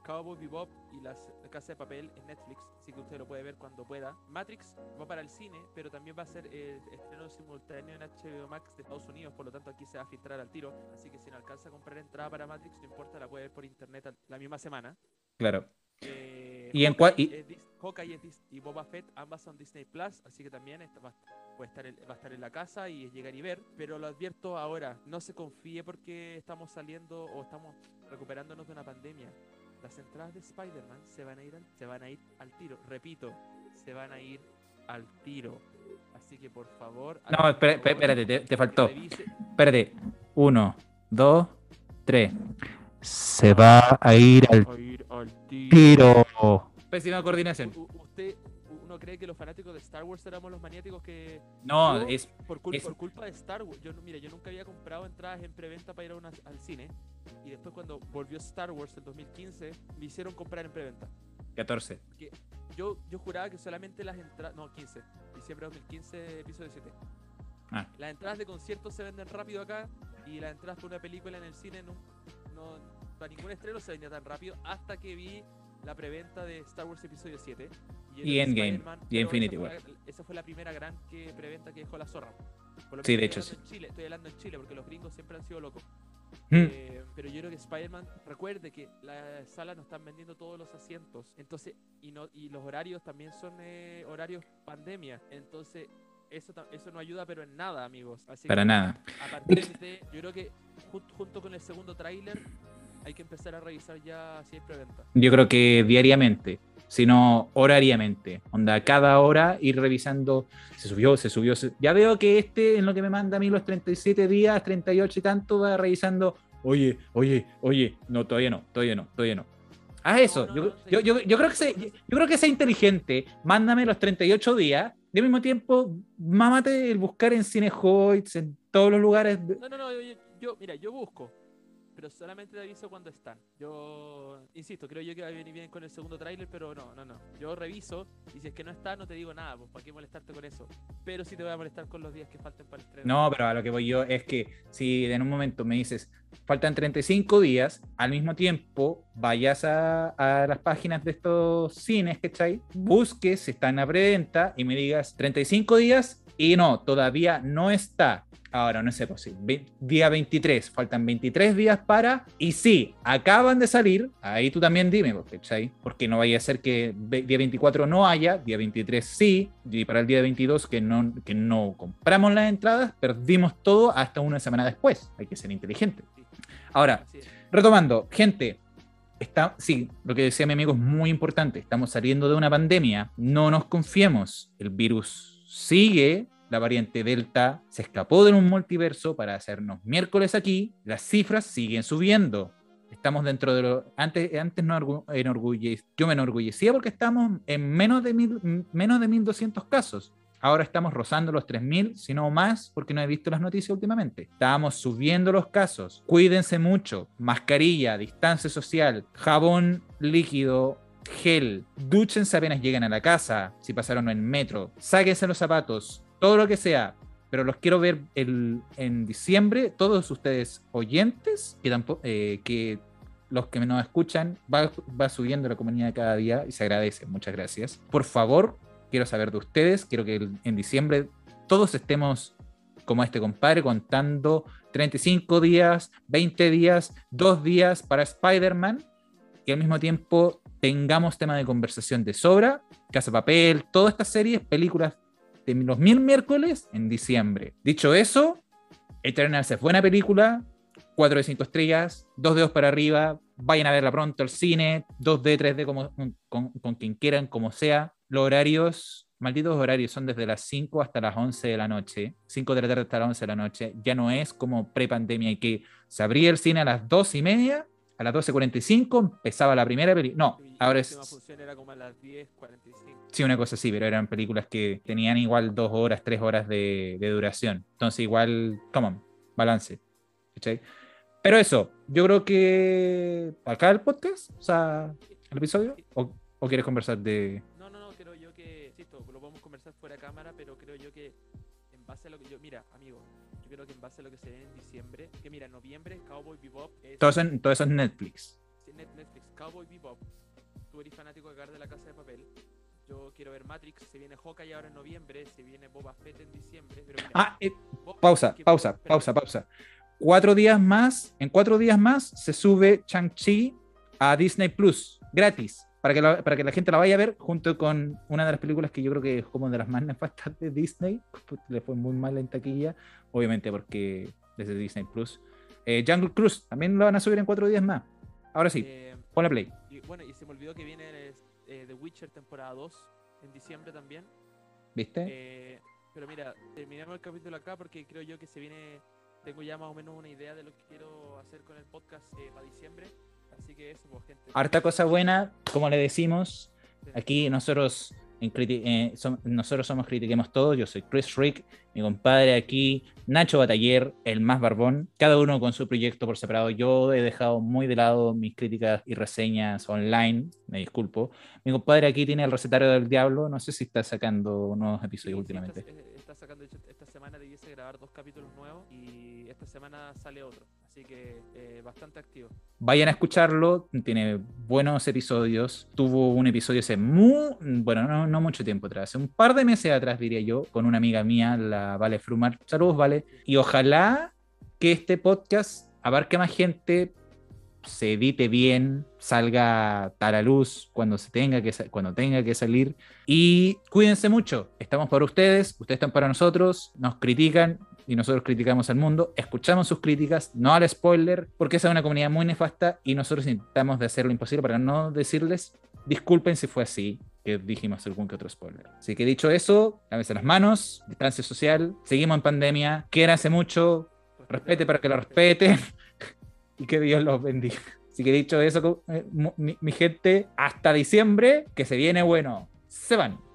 Cowboy Bebop y las la Casa de Papel en Netflix, así que usted lo puede ver cuando pueda. Matrix va para el cine, pero también va a ser eh, estreno simultáneo en HBO Max de Estados Unidos, por lo tanto aquí se va a filtrar al tiro. Así que si no alcanza a comprar entrada para Matrix, no importa, la puede ver por internet la misma semana. Claro. Eh, Y en cua- y- Hawkeye y Boba Fett, ambas son Disney Plus, así que también esta va, puede estar en- va a estar en la casa y llegar y ver. Pero lo advierto ahora, no se confíe porque estamos saliendo o estamos recuperándonos de una pandemia. Las entradas de Spider-Man se van a ir al, se van a ir al tiro. Repito, se van a ir al tiro. Así que por favor. No, espera- favor espérate, te, te faltó. Espérate. Uno, dos, tres. Se va a ir al a ir al tiro. tiro. Pésima coordinación. U- u- ¿Usted, uno cree que los fanáticos de Star Wars éramos los maniáticos que No, Yo, es por, cul- es- por culpa de Star Wars? Yo, mira, yo nunca había comprado entradas en preventa para ir a una- al cine y después cuando volvió Star Wars en 2015 me hicieron comprar en preventa. 14. Yo, yo juraba que solamente las entradas, no, 15, diciembre de 2015, episodio 7. Ah. Las entradas de conciertos se venden rápido acá y las entradas para una película en el cine no, no para ningún estreno se vendía tan rápido hasta que vi la preventa de Star Wars episodio 7 yo Y que Endgame, y Infinity War. esa fue la primera gran que preventa que dejó la zorra. Por lo Sí, de hecho, en Chile, estoy hablando en Chile porque los gringos siempre han sido locos. Mm. Eh, pero yo creo que Spider-Man, recuerde que las salas no están vendiendo todos los asientos. Entonces, y no y los horarios también son eh, horarios pandemia. Entonces, eso, eso no ayuda, pero en nada, amigos. Así Para que, nada. A partir de, yo creo que jun- junto con el segundo tráiler, hay que empezar a revisar ya si hay preventa. Yo creo que diariamente, sino horariamente. Onda, cada hora ir revisando, se subió, se subió. se- Ya veo que este, en lo que me manda a mí los 37 días, 38 y tanto, va revisando, oye, oye, oye, no, todavía no, todavía no, todavía no. Haz eso. no, yo, no, sí. yo, yo, yo creo que sea, yo, creo que sea inteligente. Mándame los 38 días. Y al mismo tiempo, mámate el buscar en Cinehoids, en todos los lugares. No, no, no, yo- mira, yo busco, pero solamente te aviso cuando están. Yo, insisto, creo yo que va a venir bien con el segundo tráiler, pero no, no, no. Yo reviso y si es que no está, no te digo nada, pues para qué molestarte con eso. Pero sí te voy a molestar con los días que falten para el estreno. No, pero a lo que voy yo es que si en un momento me dices, faltan 35 días, al mismo tiempo vayas a, las páginas de estos cines, ¿cachai? Busques si están a preventa y me digas 35 días y no, todavía no está. Ahora, no sé, ve- día 23, faltan 23 días para, y sí, acaban de salir, ahí tú también dime, pues, ¿cachai? Porque no vaya a ser que día 24 no haya, día 23 sí, y para el día 22 que no, que no compramos las entradas, perdimos todo hasta una semana después. Hay que ser inteligente. Ahora, retomando, gente, está, sí, lo que decía mi amigo es muy importante. Estamos saliendo de una pandemia, no nos confiemos. El virus sigue, la variante Delta se escapó de un multiverso para hacernos miércoles aquí, las cifras siguen subiendo. Estamos dentro de lo. Antes, antes no orgu- enorgulle- yo me enorgullecía porque estamos en menos de, mil, menos de 1200 casos. Ahora estamos rozando los 3.000, si no más, porque no he visto las noticias últimamente. Estábamos subiendo los casos. Cuídense mucho. Mascarilla, distancia social, jabón líquido, gel. Dúchense apenas lleguen a la casa, si pasaron en metro. Sáquense los zapatos, todo lo que sea. Pero los quiero ver en diciembre, todos ustedes oyentes, eh, que los que nos escuchan, va, va subiendo la comunidad cada día y se agradece. Muchas gracias. Por favor, quiero saber de ustedes. Quiero que en diciembre todos estemos como este compadre contando 35 días, 20 días, 2 días para Spider-Man y al mismo tiempo tengamos tema de conversación de sobra, Casa Papel, todas estas series, películas de los mil miércoles en diciembre. Dicho eso, Eternals es buena película, 4 de 5 estrellas, 2 dedos para arriba, vayan a verla pronto al cine, 2D, 3D, como, con quien quieran, como sea. Los horarios, malditos horarios, son desde las 5 hasta las 11 de la noche, 5 de la tarde hasta las 11 de la noche. Ya no es como pre-pandemia y que se abría el cine a las 2 y media, a las 12.45 empezaba la primera película. No, Y ahora es... función era como a las 10.45. Sí, una cosa así, pero eran películas que tenían igual dos horas, tres horas de, de duración. Entonces, igual, come on, balance. ¿cachai? Pero eso, yo creo que acá el podcast, o sea, el episodio, o, o quieres conversar de. Conversar fuera cámara, pero creo yo que en base a lo que yo, mira, amigo, yo creo que en base a lo que se ve en diciembre, que mira, en noviembre Cowboy Bebop es Todo eso, en- todo eso es Netflix. sí, Net- Netflix, Cowboy Bebop, tú eres fanático de de la Casa de Papel, yo quiero ver Matrix, se viene Hawkeye ahora en noviembre, se viene Boba Fett en diciembre, pero mira, Ah, eh, pausa, que- pausa, pausa, pausa. Cuatro días más, en cuatro días más se sube Chang-Chi a Disney Plus, gratis, para que, la, para que la gente la vaya a ver junto con una de las películas que yo creo que es como de las más nefastas de Disney, pues, le fue muy mal en taquilla, obviamente porque desde Disney Plus. Eh, Jungle Cruise también lo van a subir en cuatro días más. Ahora sí, eh, ponle play. y, bueno, y se me olvidó que viene eh, The Witcher temporada 2 en diciembre también. ¿Viste? Eh, pero mira, terminamos el capítulo acá porque creo yo que se viene. Tengo ya más o menos una idea de lo que quiero hacer con el podcast eh, para diciembre. Así que eso, pues, gente. Harta cosa buena, como le decimos, Aquí nosotros, en eh, som- nosotros somos Critiquemos Todo. Yo soy Chris Rick, mi compadre aquí, Nacho Bataller, el más barbón. Cada uno con su proyecto por separado. Yo he dejado muy de lado mis críticas y reseñas online. Me disculpo. Mi compadre aquí tiene el recetario del diablo. No sé si está sacando nuevos Sí, episodios sí, últimamente. Está sacando, esta semana debiese grabar dos capítulos nuevos y esta semana sale otro. Así que eh, bastante activo. Vayan a escucharlo, tiene buenos episodios. Tuvo un episodio hace muy, bueno, no, no mucho tiempo atrás, hace un par de meses atrás, diría yo, con una amiga mía, la Vale Frumar. Saludos, Vale. Y ojalá que este podcast abarque más gente, se edite bien, salga a la luz cuando, se tenga que, cuando tenga que salir. Y cuídense mucho, estamos para ustedes, ustedes están para nosotros, nos critican, y nosotros criticamos al mundo, escuchamos sus críticas, no al spoiler, porque esa es una comunidad muy nefasta y nosotros intentamos de hacer lo imposible para no decirles disculpen si fue así, que dijimos algún que otro spoiler. Así que dicho eso, lávense las manos, distancia social, seguimos en pandemia, quiéranse mucho, respete para que lo respeten y que Dios los bendiga. Así que dicho eso, eh, mi gente, hasta diciembre, que se viene bueno. Se van.